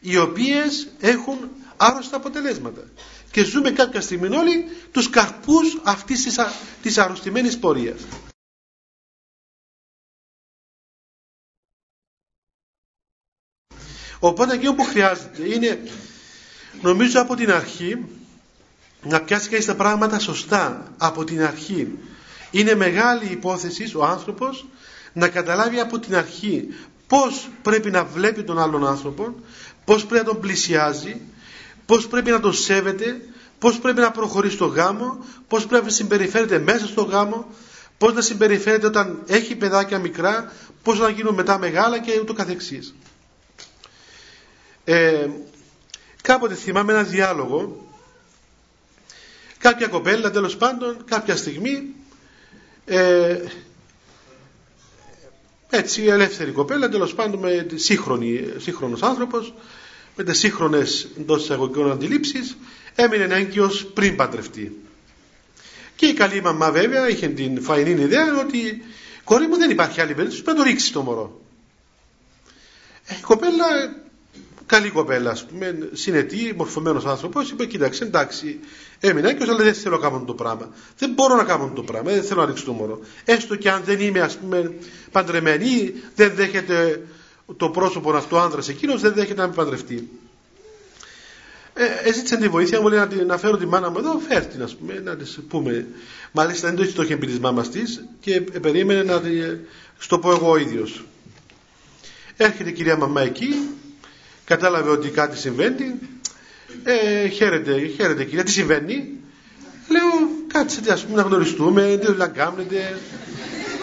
οι οποίες έχουν άρρωστα αποτελέσματα και ζούμε κάποια στιγμή όλοι τους καρπούς αυτής της, α, της αρρωστημένης πορείας. Οπότε εκείνο που χρειάζεται είναι νομίζω από την αρχή να πιάσει κανείς τα πράγματα σωστά από την αρχή. Είναι μεγάλη υπόθεση ο άνθρωπος να καταλάβει από την αρχή πώς πρέπει να βλέπει τον άλλον άνθρωπο, πώς πρέπει να τον πλησιάζει, πώς πρέπει να τον σέβεται, πώς πρέπει να προχωρεί στο γάμο, πώς πρέπει να συμπεριφέρεται μέσα στο γάμο, πώς να συμπεριφέρεται όταν έχει παιδάκια μικρά, πώς να γίνουν μετά μεγάλα και ούτω καθεξής. Ε, κάποτε θυμάμαι ένα διάλογο, κάποια κοπέλα τέλος πάντων, κάποια στιγμή, ε, έτσι ελεύθερη κοπέλα, τέλος πάντων με σύγχρονη, σύγχρονος άνθρωπος, με τις σύγχρονες εντός εισαγωγικών αντιλήψεις έμεινε έγκυος πριν παντρευτεί. Και η καλή μαμά βέβαια είχε την φαϊνή ιδέα ότι κόρη μου δεν υπάρχει άλλη περίπτωση πρέπει να το ρίξεις το μωρό. Ε, η κοπέλα, καλή κοπέλα, ας πούμε, συνετή, μορφωμένος άνθρωπος, είπε: Κοίταξε, εντάξει, έμεινα και αλλά δεν θέλω να κάνω το πράγμα. Δεν μπορώ να κάνω το πράγμα, δεν θέλω να ρίξω το μωρό. Έστω και αν δεν είμαι, ας πούμε, παντρεμένη, δεν δέχεται το πρόσωπο αυτό άντρα εκείνος, δεν δέχεται να με παντρευτεί. Ε, ζήτησε τη βοήθεια μου, λέει να, να φέρω τη μάνα μου εδώ, φέρ την, πούμε, να της πούμε. Μάλιστα δεν το είχε πει της μάμας της και περίμενε να τη, στο πω εγώ ο ίδιος. Έρχεται η κυρία μαμά εκεί, κατάλαβε ότι κάτι συμβαίνει. Ε, χαίρετε, χαίρετε κυρία, τι συμβαίνει; Λέω, κάτσε ας πούμε να γνωριστούμε, τι δουλειά κάνετε,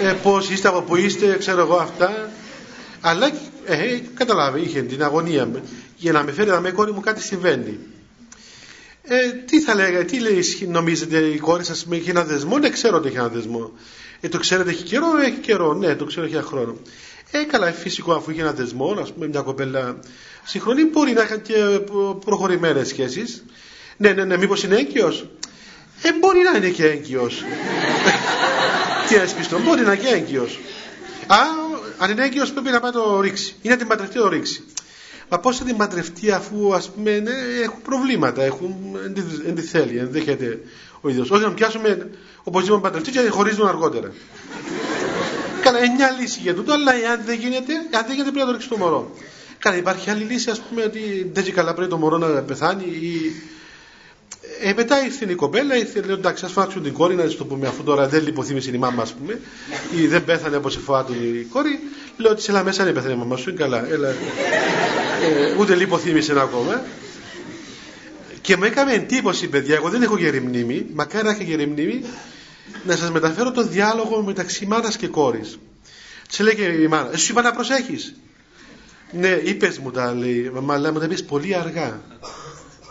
ε, πώς είστε, από πού είστε, ξέρω εγώ αυτά. Αλλά ε, καταλάβει, είχε την αγωνία μου. Για να με φέρει να με κόρη μου κάτι συμβαίνει. Ε, τι θα λέγα, τι λέει, νομίζετε η κόρη σας με έχει ένα δεσμό, ναι ξέρω ότι έχει ένα δεσμό. Ε, το ξέρετε έχει καιρό, έχει καιρό, ναι το ξέρω έχει ένα χρόνο. Ε, καλά, φυσικό αφού είχε ένα δεσμό, α πούμε, μια κοπέλα συγχρονή, μπορεί να είχαν και προχωρημένες σχέσεις. Ναι, ναι, ναι, μήπως είναι έγκυος; Ε, μπορεί να είναι και έγκυος. Τι έσπιστο, μπορεί να είναι και έγκυος. Α, αν είναι έγκυος πρέπει να πάει το ρίξει. Είναι να την παντρευτεί το ρίξει. Μα πώς θα την παντρευτεί αφού ας πούμε ναι, έχουν προβλήματα, έχουν θέλει, ενδέχεται ο ίδιος. Όχι να πιάσουμε οπωσδήποτε παντρευτεί και χωρίζουν αργότερα. Καλά, είναι μια λύση για τούτο, αλλά εάν δεν γίνεται, αν δεν γίνεται πρέπει να το ρίξει το μωρό. Καλά, υπάρχει άλλη λύση, ας πούμε, ότι δεν έχει καλά πρέπει το μωρό να πεθάνει ή. Ε, μετά ήρθε η κοπέλα, ήρθε, λέει, εντάξει, ας φάξουν την κόρη, να της το πούμε, αφού τώρα δεν λιποθύμησε η μάμα, ας πούμε, ή δεν πέθανε από σε του η κόρη. Λέω ότι σε έλα μέσα δεν πέθανε η μάμα σου, είναι καλά. Έλα. Ε, ούτε λιποθύμησε ακόμα. Και με έκανε εντύπωση, παιδιά, εγώ δεν έχω γερή μνήμη, μακάρι να είχα γερή μνήμη, να σας μεταφέρω το διάλογο μεταξύ μάνας και κόρης. Σε λέει και η μάνα, εσύ είπα να προσέχεις. Ναι, είπες μου τα λέει, μα λέει, μου τα πεις πολύ αργά.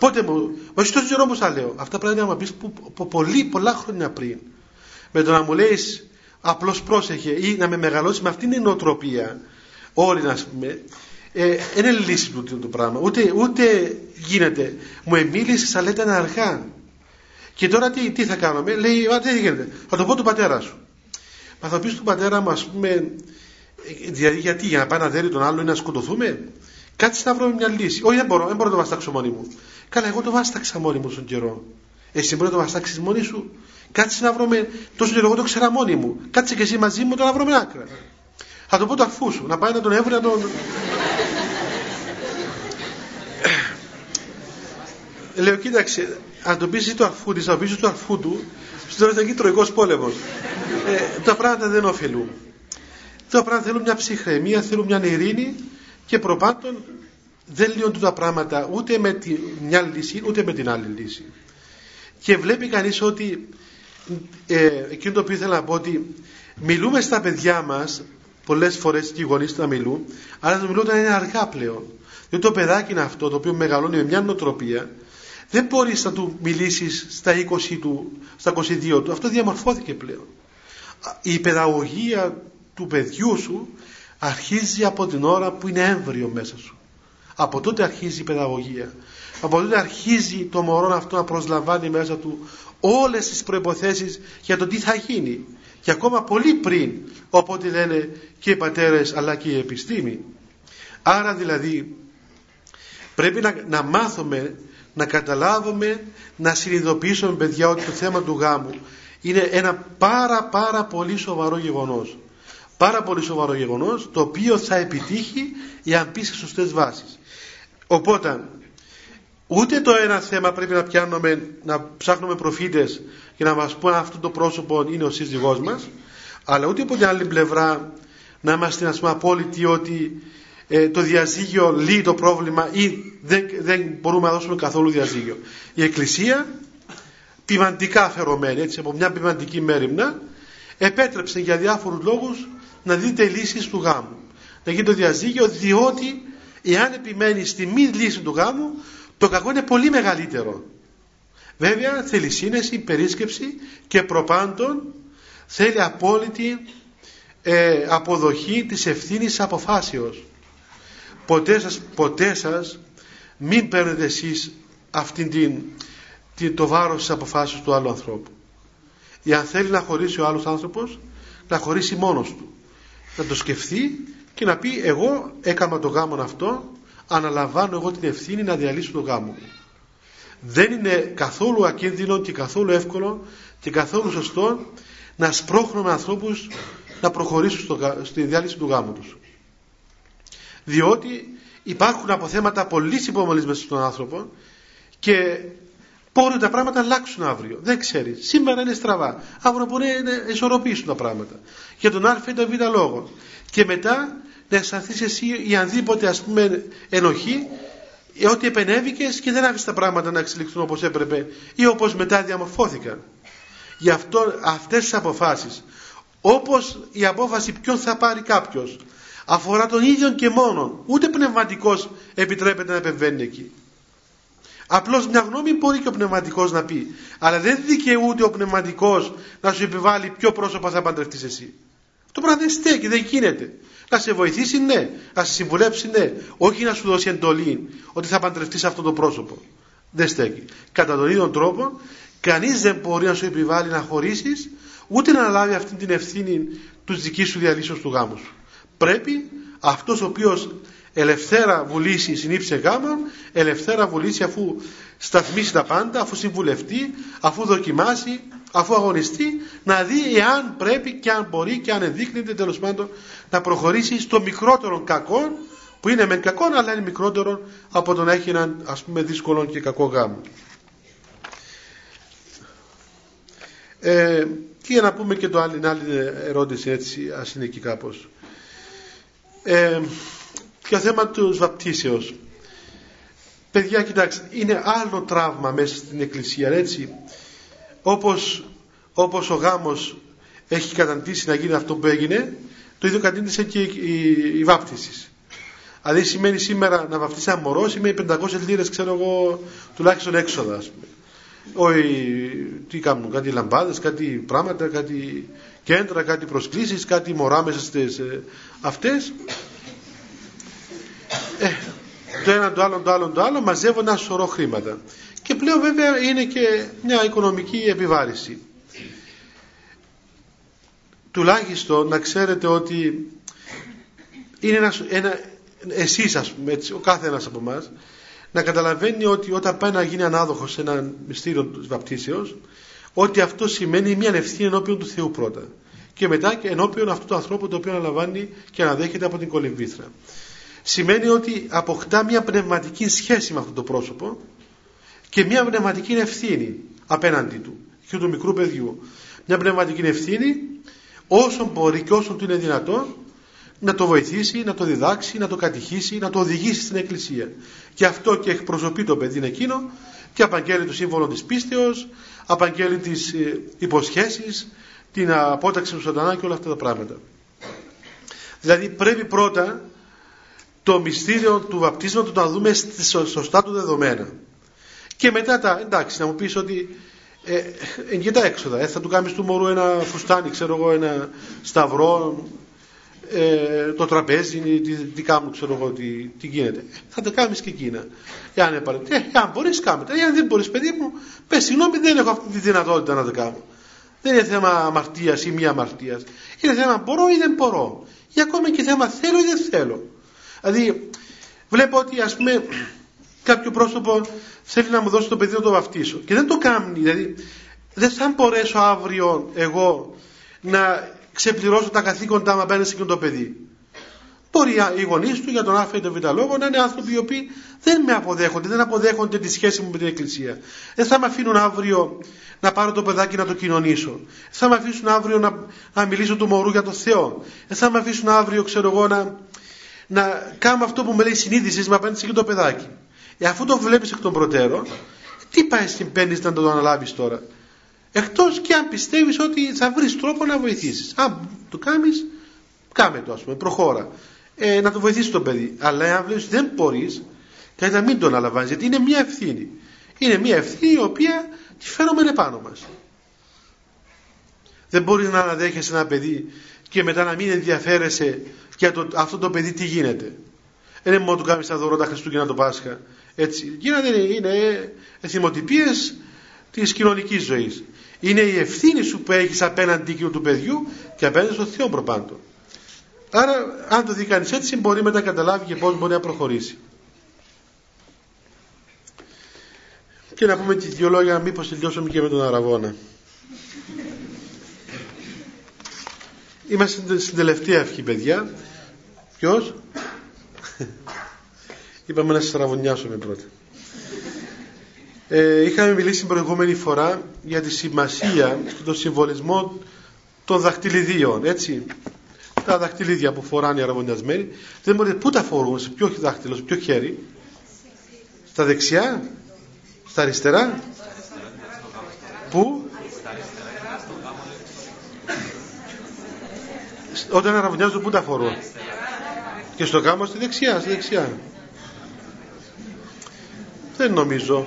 Πότε μου, μα εσύ τόσο καιρό μου τα λέω. Αυτά πρέπει να μου πεις που, πολύ, πολλά χρόνια πριν. Με το να μου λέει απλώς πρόσεχε ή να με μεγαλώσει με αυτήν την νοοτροπία, όλοι να πούμε, ε, είναι λύση του το πράγμα. Ούτε, ούτε γίνεται. Μου εμίλησες, αλλά ήταν αργά. Και τώρα τι, τι θα κάνουμε, λέει, α, τι γίνεται, θα το πω του πατέρα σου. Μα θα πεις του πατέρα μου, ας πούμε, δηλαδή γιατί, για να πάει να δέρει τον άλλο ή να σκοτωθούμε; Κάτσε να βρούμε μια λύση. Όχι, δεν μπορώ, δεν μπορώ να το βαστάξω μόνη μου. Καλά, εγώ το βάσταξα μόνη μου στον καιρό. Εσύ μπορεί να το βαστάξεις μόνη σου. Κάτσε να βρούμε, τόσο καιρό εγώ το ξέρα μόνη μου. Κάτσε και εσύ μαζί μου, τώρα να βρούμε άκρα. Θα το πω του αρφού σου, να πάει να τον έβρει, να τον. Λέω, κοίταξε, αν το πεις του αρφού της, αν το πεις του αρφού του, στο τέλος θα γίνει τροϊκός πόλεμος. Ε, τα πράγματα δεν ωφελούν. Τα πράγματα θέλουν μια ψυχραιμία, θέλουν μια ειρήνη και προπάντων δεν λύνονται τα πράγματα ούτε με τη μια λύση ούτε με την άλλη λύση. Και βλέπει κανείς ότι ε, εκείνο το οποίο ήθελα να πω ότι μιλούμε στα παιδιά μας πολλές φορές και οι γονείς να μιλούν αλλά το μιλούν όταν είναι αργά πλέον. Διότι το παιδάκι είναι αυτό το οποίο μεγαλώνει με μια νοοτροπία δεν μπορείς να του μιλήσεις στα 20 του, στα 22 του. Αυτό διαμορφώθηκε πλέον. Η παιδαγωγία του παιδιού σου αρχίζει από την ώρα που είναι έμβριο μέσα σου. Από τότε αρχίζει η παιδαγωγία. Από τότε αρχίζει το μωρό αυτό να προσλαμβάνει μέσα του όλες τις προϋποθέσεις για το τι θα γίνει. Και ακόμα πολύ πριν, οπότε λένε και οι πατέρες αλλά και η επιστήμη. Άρα δηλαδή πρέπει να, να μάθουμε να καταλάβουμε, να συνειδητοποιήσουμε παιδιά ότι το θέμα του γάμου είναι ένα πάρα πάρα πολύ σοβαρό γεγονός. Πάρα πολύ σοβαρό γεγονός το οποίο θα επιτύχει εάν πει σε σωστές βάσεις. Οπότε ούτε το ένα θέμα πρέπει να πιάνουμε, να ψάχνουμε προφήτες και να μας πούν αυτό το πρόσωπο είναι ο σύζυγός μας αλλά ούτε από την άλλη πλευρά να είμαστε ας πούμε απόλυτοι ότι ε, το διαζύγιο λύει το πρόβλημα ή δεν, δεν μπορούμε να δώσουμε καθόλου διαζύγιο. Η Εκκλησία, ποιμαντικά αφαιρωμένη, έτσι, από μια ποιμαντική μέρημνα, επέτρεψε για διάφορους λόγους να δείτε λύσεις του γάμου. Να γίνει το διαζύγιο, διότι εάν επιμένεις στη μη λύση του γάμου, το κακό είναι πολύ μεγαλύτερο. Βέβαια θέλει σύνεση, περίσκεψη και προπάντων θέλει απόλυτη ε, αποδοχή της ευθύνης αποφάσεως ποτέ σας, ποτέ σας μην παίρνετε εσείς αυτήν την, την, το βάρος της αποφάσεως του άλλου ανθρώπου. αν θέλει να χωρίσει ο άλλος άνθρωπος, να χωρίσει μόνος του. Να το σκεφτεί και να πει εγώ έκανα το γάμο αυτό, αναλαμβάνω εγώ την ευθύνη να διαλύσω το γάμο μου. Δεν είναι καθόλου ακίνδυνο και καθόλου εύκολο και καθόλου σωστό να σπρώχνουμε ανθρώπους να προχωρήσουν στο, στη διάλυση του γάμου τους. Διότι υπάρχουν αποθέματα πολύ υπομονής μέσα στον άνθρωπο και μπορεί τα πράγματα να αλλάξουν αύριο. Δεν ξέρεις. Σήμερα είναι στραβά. Αύριο μπορεί να ισορροπήσουν τα πράγματα. Για τον Α ή τον Β λόγο. Και μετά να αισθανθείς εσύ η ανδήποτε ας πούμε ενοχή ε, ότι επενέβηκες και δεν άφησε τα πράγματα να εξελιχθούν όπως έπρεπε ή όπως μετά διαμορφώθηκαν. Γι' αυτό αυτές τις αποφάσεις όπως η απόφαση ποιον θα πάρει κάποιος αφορά τον ίδιο και μόνον ούτε πνευματικός επιτρέπεται να επεμβαίνει εκεί απλώς μια γνώμη μπορεί και ο πνευματικός να πει. Αλλά δεν δικαιούται ο πνευματικός να σου επιβάλλει ποιο πρόσωπο θα παντρευτείς εσύ. Το πράγμα δεν στέκει, δεν γίνεται. Να σε βοηθήσει ναι, να σε συμβουλέψει ναι. Όχι να σου δώσει εντολή ότι θα παντρευτείς αυτό το πρόσωπο. Δεν στέκει. Κατά τον ίδιο τρόπο κανείς δεν μπορεί να σου επιβάλλει να χωρίσεις ούτε να αναλάβει αυτή την ευθύνη τους δική σου διαλύσεως του γάμου σου. Πρέπει αυτός ο οποίος ελευθέρα βουλήσει συνήψε γάμα, ελευθέρα βουλήσει αφού σταθμίσει τα πάντα, αφού συμβουλευτεί, αφού δοκιμάσει, αφού αγωνιστεί, να δει εάν πρέπει και αν μπορεί και αν ενδείκνεται τέλος πάντων να προχωρήσει στο μικρότερο κακό, που είναι μεν κακό αλλά είναι μικρότερο από το να έχει έναν ας πούμε δύσκολο και κακό γάμο. Ε, και για να πούμε και το άλλη, άλλη ερώτηση έτσι ας είναι εκεί κάπως. Ε, το θέμα τους βαπτίσεως. Παιδιά κοιτάξτε, είναι άλλο τραύμα μέσα στην εκκλησία έτσι. Όπως, όπως ο γάμος έχει καταντήσει να γίνει αυτό που έγινε, το ίδιο κατήντησε και η, η, η βάπτιση. Δηλαδή σημαίνει σήμερα να βαπτίσει ένα μωρό, σημαίνει 500 λίρες ξέρω εγώ τουλάχιστον έξοδα ας πούμε όχι, τι κάνουν, κάτι λαμπάδες, κάτι πράγματα, κάτι κέντρα, κάτι προσκλήσεις, κάτι μωρά μέσα στις ε, αυτές. Ε, το ένα, το άλλο, το άλλο, το άλλο, μαζεύουν ένα σωρό χρήματα. Και πλέον βέβαια είναι και μια οικονομική επιβάρηση. Τουλάχιστον να ξέρετε ότι είναι ένας, ένα εσείς ας πούμε, έτσι, ο κάθε ένας από εμάς, να καταλαβαίνει ότι όταν πάει να γίνει ανάδοχος σε ένα μυστήριο της βαπτίσεως, ότι αυτό σημαίνει μια ευθύνη ενώπιον του Θεού πρώτα. Και μετά και ενώπιον αυτού του ανθρώπου το οποίο αναλαμβάνει και αναδέχεται από την κολυμβήθρα. Σημαίνει ότι αποκτά μια πνευματική σχέση με αυτό το πρόσωπο και μια πνευματική ευθύνη απέναντι του και του μικρού παιδιού. Μια πνευματική ευθύνη όσο μπορεί και όσο του είναι δυνατόν να το βοηθήσει, να το διδάξει, να το κατηχήσει, να το οδηγήσει στην Εκκλησία. Και αυτό και εκπροσωπεί το παιδί εκείνο και απαγγέλει το σύμβολο της πίστεως, απαγγέλει τις ε, υποσχέσεις, την απόταξη του σατανά και όλα αυτά τα πράγματα. Δηλαδή πρέπει πρώτα το μυστήριο του βαπτίσματος να δούμε στη σωστά του δεδομένα. Και μετά τα, εντάξει, να μου πεις ότι ε, ε, τα έξοδα, ε, θα του κάνεις του μωρού ένα φουστάνι, ξέρω εγώ, ένα σταυρό, ε, το τραπέζι, τι, τι κάνουν, ξέρω εγώ, τι, τι γίνεται. Θα τα κάνεις και εκείνα. Εάν, ε, αν μπορείς, κάμε τα. Εάν δεν μπορείς, παιδί μου, πες συγγνώμη, δεν έχω αυτή τη δυνατότητα να το κάνω. Δεν είναι θέμα αμαρτίας ή μη αμαρτίας. Είναι θέμα μπορώ ή δεν μπορώ. Ή ακόμα και θέμα θέλω ή δεν θέλω. Δηλαδή, βλέπω ότι ας πούμε κάποιο πρόσωπο θέλει να μου δώσει το παιδί να το βαφτίσω και δεν το κάνει. Δηλαδή, δεν θα μπορέσω αύριο εγώ να ξεπληρώσω τα καθήκοντά μου απέναντι σε το παιδί. Μπορεί οι γονείς του για τον Α ή τον Β λόγο να είναι άνθρωποι οι οποίοι δεν με αποδέχονται, δεν αποδέχονται τη σχέση μου με την Εκκλησία. Δεν θα με αφήνουν αύριο να πάρω το παιδάκι να το κοινωνήσω. Δεν θα με αφήσουν αύριο να, να μιλήσω του μωρού για τον Θεό. Δεν θα με αφήσουν αύριο, ξέρω εγώ, να, να κάνω αυτό που με λέει συνείδησης με απέναντι σε το παιδάκι. Ε, αφού το βλέπεις εκ των προτέρων, τι πάει στην παίρνει να το αναλάβεις τώρα; Εκτός και αν πιστεύεις ότι θα βρεις τρόπο να βοηθήσεις. Αν το κάνεις, κάμε το ας πούμε, προχώρα. Ε, να το βοηθήσεις το παιδί. Αλλά αν βλέπεις δεν μπορείς, κάτι να μην το αναλαμβάνεις, γιατί είναι μια ευθύνη. Είναι μια ευθύνη η οποία τη φέρουμε επάνω μας. Δεν μπορείς να αναδέχεσαι ένα παιδί και μετά να μην ενδιαφέρεσαι για το, αυτό το παιδί τι γίνεται. Δεν είναι μόνο του κάνεις τα δωρό τα Χριστούγεννα το Πάσχα. Έτσι, γίνονται, είναι θυμοτυπίες της κοινωνικής ζωής. Είναι η ευθύνη σου που έχεις απέναντι του παιδιού και απέναντι στον Θεό προπάντων. Άρα αν το δει κανείς έτσι μπορεί μετά να καταλάβει και πώς μπορεί να προχωρήσει. Και να πούμε και δύο λόγια μήπως τελειώσουμε και με τον Αραβόνα. Είμαστε στην τελευταία ευχή παιδιά. Ποιος; Είπαμε να σας αραβωνιάσουμε πρώτα. Ε, είχαμε μιλήσει την προηγούμενη φορά για τη σημασία και τον συμβολισμό των δαχτυλιδίων, έτσι. Τα δαχτυλίδια που φοράνε οι αραβωνιασμένοι, δεν μπορείτε πού τα φορούν, σε ποιο δάχτυλο, σε ποιο χέρι. Στα δεξιά, στα αριστερά. Πού; Όταν αραβωνιάζουν πού τα φορούν; Και στο γάμο στη δεξιά, στη δεξιά. Δεν νομίζω.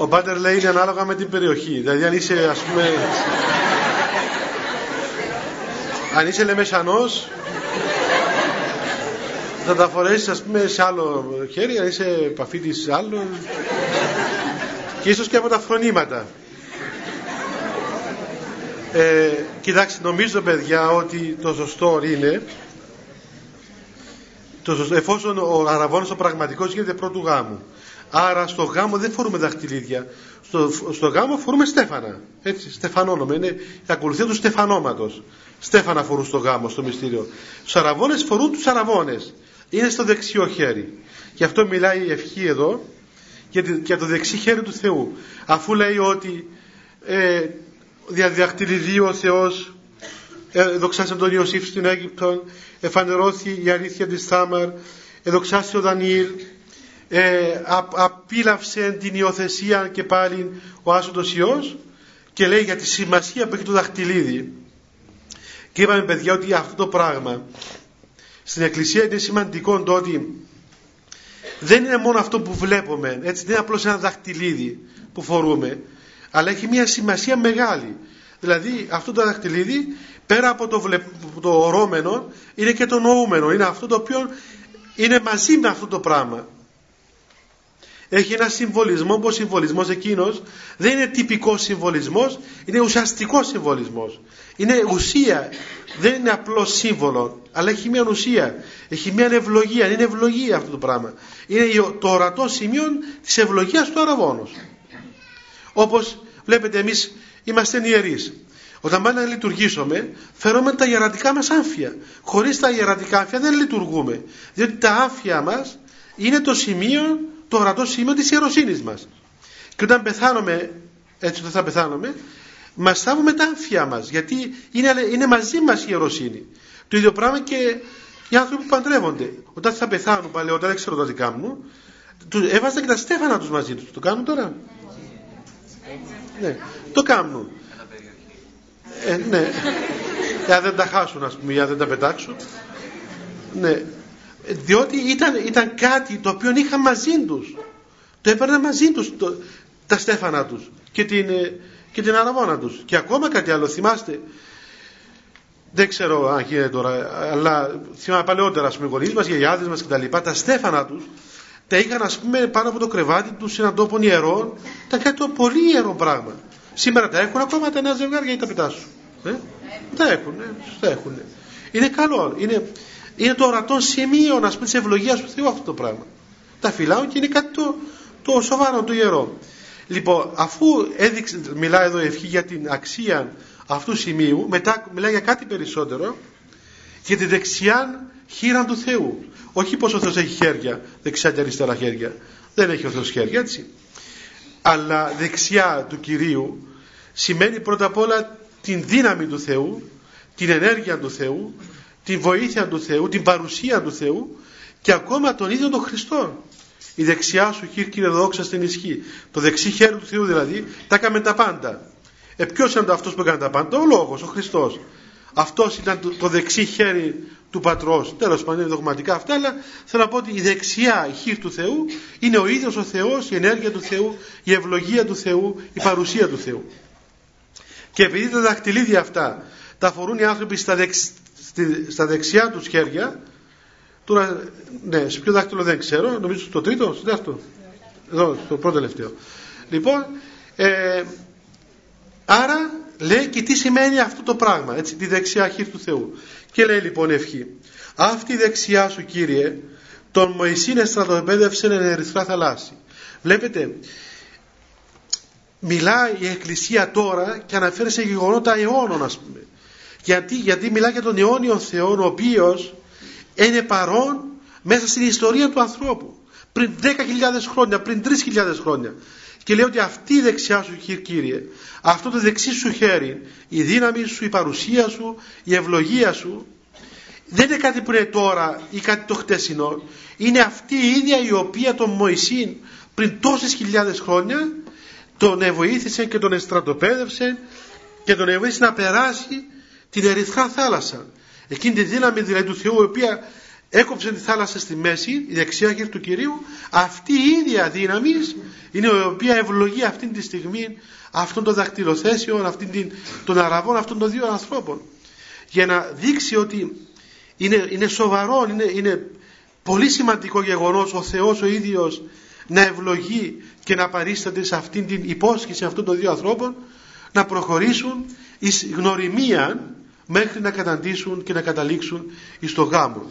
Ο Πάτερ λέει είναι ανάλογα με την περιοχή. Δηλαδή αν είσαι ας πούμε... αν είσαι λεμεσανός θα τα φορέσεις ας πούμε σε άλλο χέρι, αν είσαι παφίτης σε άλλο και ίσως και από τα φρονήματα. Ε, κοιτάξτε, νομίζω παιδιά ότι το σωστό είναι το σωστό, εφόσον ο αραβόνος ο πραγματικός γίνεται πρώτου γάμου. Άρα στο γάμο δεν φορούμε δαχτυλίδια. Στο, στο γάμο φορούμε στέφανα. Έτσι, στεφανόνομα. Είναι η ακολουθία του στεφανόματος. Στέφανα φορούν στο γάμο, στο μυστήριο. Του αραβώνες φορούν τους αραβώνες. Είναι στο δεξιό χέρι. Γι' αυτό μιλάει η ευχή εδώ για το δεξί χέρι του Θεού. Αφού λέει ότι ε, διαδιδακτηριδεί ο Θεός ε, δοξάσε τον Ιωσήφ στην Αίγυπτο εφανερώθη η αλήθεια της Θάμαρ εδοξάσε ο Δανιήλ ε, απίλαυσε την υιοθεσία και πάλι ο Άσοντος Υιός και λέει για τη σημασία που έχει το δαχτυλίδι. Και είπαμε παιδιά ότι αυτό το πράγμα στην Εκκλησία είναι σημαντικό το ότι δεν είναι μόνο αυτό που βλέπουμε έτσι δεν είναι απλώς ένα δαχτυλίδι που φορούμε αλλά έχει μια σημασία μεγάλη. Δηλαδή αυτό το δαχτυλίδι πέρα από το, βλε... το ορώμενο είναι και το νοούμενο. Είναι αυτό το οποίο είναι μαζί με αυτό το πράγμα έχει ένα συμβολισμό που ο συμβολισμός εκείνος. Δεν είναι τυπικός συμβολισμός είναι ουσιαστικός συμβολισμός. Είναι ουσία. Δεν είναι απλός σύμβολο αλλά έχει μια ουσία. Έχει μια ευλογία. Είναι ευλογία αυτό το πράγμα. Είναι το ορατό σημείο της ευλογίας του αραβόνος όπως βλέπετε εμείς είμαστε ιερείς. Όταν πάμε να λειτουργήσουμε φέρουμε τα ιερατικά μας άμφια χωρίς τα ιερατικά άμφια δεν λειτουργούμε. Διότι τα άμφια μας είναι το σημείο το ορατό σημείο της ιεροσύνης μας. Και όταν πεθάνουμε, έτσι όταν θα πεθάνουμε, μας θάβουμε τα άμφια μας, γιατί είναι, είναι μαζί μας η ιεροσύνη. Το ίδιο πράγμα και οι άνθρωποι που παντρεύονται. Όταν θα πεθάνουν παλαιότερα, δεν ξέρω το τι κάνουν, έβαζαν και τα στέφανα τους μαζί τους. Το κάνουν τώρα; Ναι, το κάνουν. Ε, ναι. Για δεν τα χάσουν, ας πούμε, για δεν τα πετάξουν. Ναι διότι ήταν, ήταν κάτι το οποίο είχαν μαζί τους. Το έπαιρναν μαζί τους το, τα στέφανα τους και την, ε, και την αραβόνα τους. Και ακόμα κάτι άλλο θυμάστε δεν ξέρω αν γίνεται τώρα αλλά θυμάμαι παλαιότερα ας πούμε γονείς μας, γιαγιάδες μας κτλ τα στέφανα τους τα είχαν ας πούμε πάνω από το κρεβάτι τους σε έναν τόπο ιερό τα κάτι το πολύ ιερό πράγμα. Σήμερα τα έχουν ακόμα τα νέα ζευγάρια ή τα πετάσουν ε; τα έχουν, τα έχουν είναι καλό είναι, είναι το ορατό σημείο να πούμε της ευλογίας του Θεού αυτό το πράγμα. Τα φυλάω και είναι κάτι το, το σοβαρό, το ιερό. Λοιπόν, αφού έδειξε, μιλάει εδώ η ευχή για την αξία αυτού του σημείου, μετά μιλάει για κάτι περισσότερο, για τη δεξιά χείρα του Θεού. Όχι πως ο Θεός έχει χέρια, δεξιά και αριστερά χέρια. Δεν έχει ο Θεός χέρια, έτσι. Αλλά δεξιά του Κυρίου σημαίνει πρώτα απ' όλα την δύναμη του Θεού, την ενέργεια του Θεού, τη βοήθεια του Θεού, την παρουσία του Θεού και ακόμα τον ίδιο τον Χριστό. Η δεξιά σου χείρ κύριε δόξα στην ισχύ. Το δεξί χέρι του Θεού δηλαδή τα έκαμε τα πάντα. Ε, ποιος είναι αυτός που έκανε τα πάντα, ο Λόγος, ο Χριστός. αυτός ήταν το, δεξί χέρι του πατρός τέλος πάντων είναι δογματικά αυτά αλλά θέλω να πω ότι η δεξιά η του Θεού είναι ο ίδιος ο Θεός η ενέργεια του Θεού η ευλογία του Θεού η παρουσία του Θεού και επειδή τα δακτυλίδια αυτά τα φορούν οι άνθρωποι στα, στα δεξιά τους χέρια. Τώρα ναι σε ποιο δάκτυλο δεν ξέρω νομίζω στο τρίτο στο δεύτερο εδώ στο πρώτο τελευταίο. Λοιπόν ε, άρα λέει και τι σημαίνει αυτό το πράγμα έτσι τη δεξιά χείρ του Θεού. Και λέει λοιπόν ευχή αυτή η δεξιά σου Κύριε τον Μωυσήν στρατοπέδευσε εν ερυθρά θαλάσση βλέπετε μιλάει η Εκκλησία τώρα και αναφέρει σε γεγονότα αιώνων ας πούμε γιατί, γιατί μιλάει για τον αιώνιο Θεό ο οποίος είναι παρόν μέσα στην ιστορία του ανθρώπου. Πριν 10.000 χρόνια, πριν 3.000 χρόνια. Και λέει ότι αυτή η δεξιά σου Κύριε αυτό το δεξί σου χέρι η δύναμη σου, η παρουσία σου η ευλογία σου δεν είναι κάτι που είναι τώρα ή κάτι το χτεσινό. Είναι αυτή η ίδια η οποία τον Μωυσήν πριν τόσες χιλιάδες χρόνια τον βοήθησε και τον εστρατοπέδευσε και τον βοήθησε να περάσει την ερυθρά θάλασσα. Εκείνη τη δύναμη δηλαδή του Θεού η οποία έκοψε τη θάλασσα στη μέση η δεξιά χέρι του Κυρίου αυτή η ίδια δύναμη είναι η οποία ευλογεί αυτή τη στιγμή αυτών των δακτυλοθέσεων αυτήν την, των αραβών αυτών των δύο ανθρώπων. Για να δείξει ότι είναι, είναι σοβαρό είναι, είναι πολύ σημαντικό γεγονός ο Θεός ο ίδιος να ευλογεί και να παρίσταται σε αυτήν την υπόσχεση αυτών των δύο ανθρώπων να προχωρήσουν εις γνωριμία μέχρι να καταντήσουν και να καταλήξουν εις το γάμο.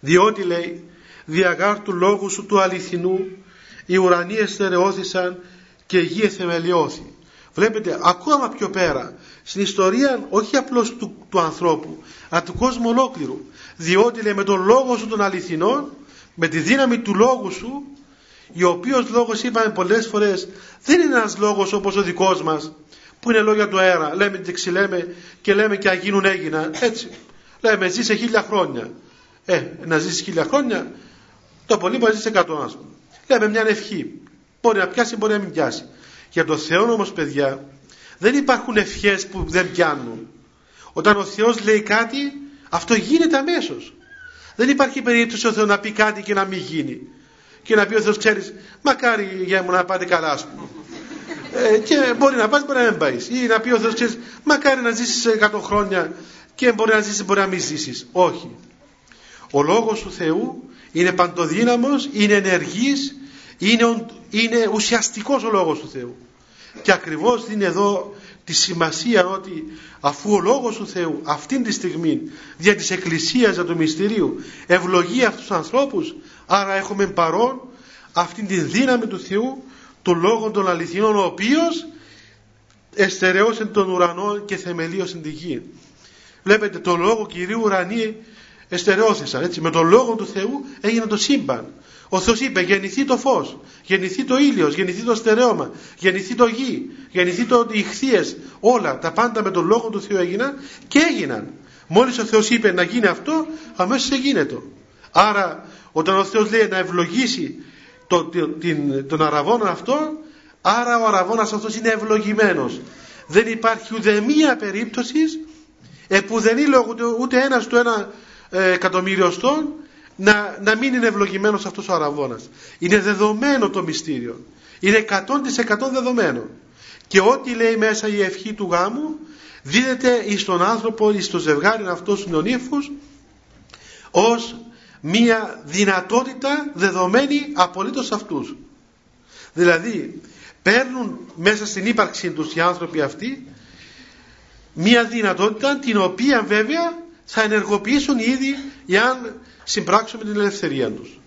Διότι λέει διαγάρ του λόγου σου του αληθινού οι ουρανοί εστερεώθησαν και η γη εθεμελιώθη. Βλέπετε ακόμα πιο πέρα στην ιστορία όχι απλώς του, του ανθρώπου αλλά του κόσμου ολόκληρου διότι λέει με τον λόγο σου των αληθινών με τη δύναμη του λόγου σου ο οποίος λόγος είπαμε πολλές φορές δεν είναι ένας λόγος όπως ο δικός μας που είναι λόγια του αέρα; Λέμε και ξυλέμε και λέμε και αγίνουν έγιναν έτσι. Λέμε ζήσε χίλια χρόνια. Ε να ζήσεις χίλια χρόνια το πολύ μπορεί να ζήσεις εκατό ας πούμε. Λέμε μια ευχή. Μπορεί να πιάσει μπορεί να μην πιάσει. Για το Θεό όμως παιδιά δεν υπάρχουν ευχές που δεν πιάνουν. Όταν ο Θεός λέει κάτι αυτό γίνεται αμέσως. Δεν υπάρχει περίπτωση ο Θεός να πει κάτι και να μην γίνει. Και να πει ο Θεός ξέρεις μακάρι για μου να πάτε καλά ας πούμε ε, και μπορεί να πας μπορεί να μην πάεις. Ή να πει ο Θεός ξέρεις μακάρι να ζήσεις 100 χρόνια και μπορεί να ζήσεις μπορεί να μην ζήσεις. Όχι. Ο λόγος του Θεού είναι παντοδύναμος είναι ενεργής είναι, είναι ουσιαστικός ο λόγος του Θεού. Και ακριβώς είναι εδώ τη σημασία ότι αφού ο Λόγος του Θεού αυτήν τη στιγμή δια της Εκκλησίας για το μυστηρίου ευλογεί αυτούς τους ανθρώπους άρα έχουμε παρόν αυτήν τη δύναμη του Θεού των Λόγων των αληθινών ο οποίος εστερεώσε τον ουρανό και θεμελίωσε την γη βλέπετε το Λόγο Κυρίου ουρανοί εστερεώθησαν έτσι με τον Λόγο του Θεού έγινε το σύμπαν ο Θεός είπε γεννηθεί το φως, γεννηθεί το ήλιος, γεννηθεί το στερεώμα, γεννηθεί το γη, γεννηθεί το ηχθείες, όλα τα πάντα με τον Λόγο του Θεού έγιναν και έγιναν. Μόλις ο Θεός είπε να γίνει αυτό, αμέσως έγινε το. Άρα όταν ο Θεός λέει να ευλογήσει το, την, τον αραβόνα αυτό, άρα ο αραβόνας αυτός είναι ευλογημένος. Δεν υπάρχει ούτε μία περίπτωσης επουδενή λόγω ούτε, ούτε ένας του ένα ε, εκατομμύριοστόν να, να μην είναι ευλογημένος αυτός ο αραβώνας. Είναι δεδομένο το μυστήριο. Είναι 100% δεδομένο. Και ό,τι λέει μέσα η ευχή του γάμου δίδεται εις τον άνθρωπο, εις το ζευγάρι αυτός τους νονύφους ως μία δυνατότητα δεδομένη απολύτως αυτούς. Δηλαδή παίρνουν μέσα στην ύπαρξή τους οι άνθρωποι αυτοί μία δυνατότητα την οποία βέβαια θα ενεργοποιήσουν ήδη εάν συμπράξουμε την ελευθερία τους.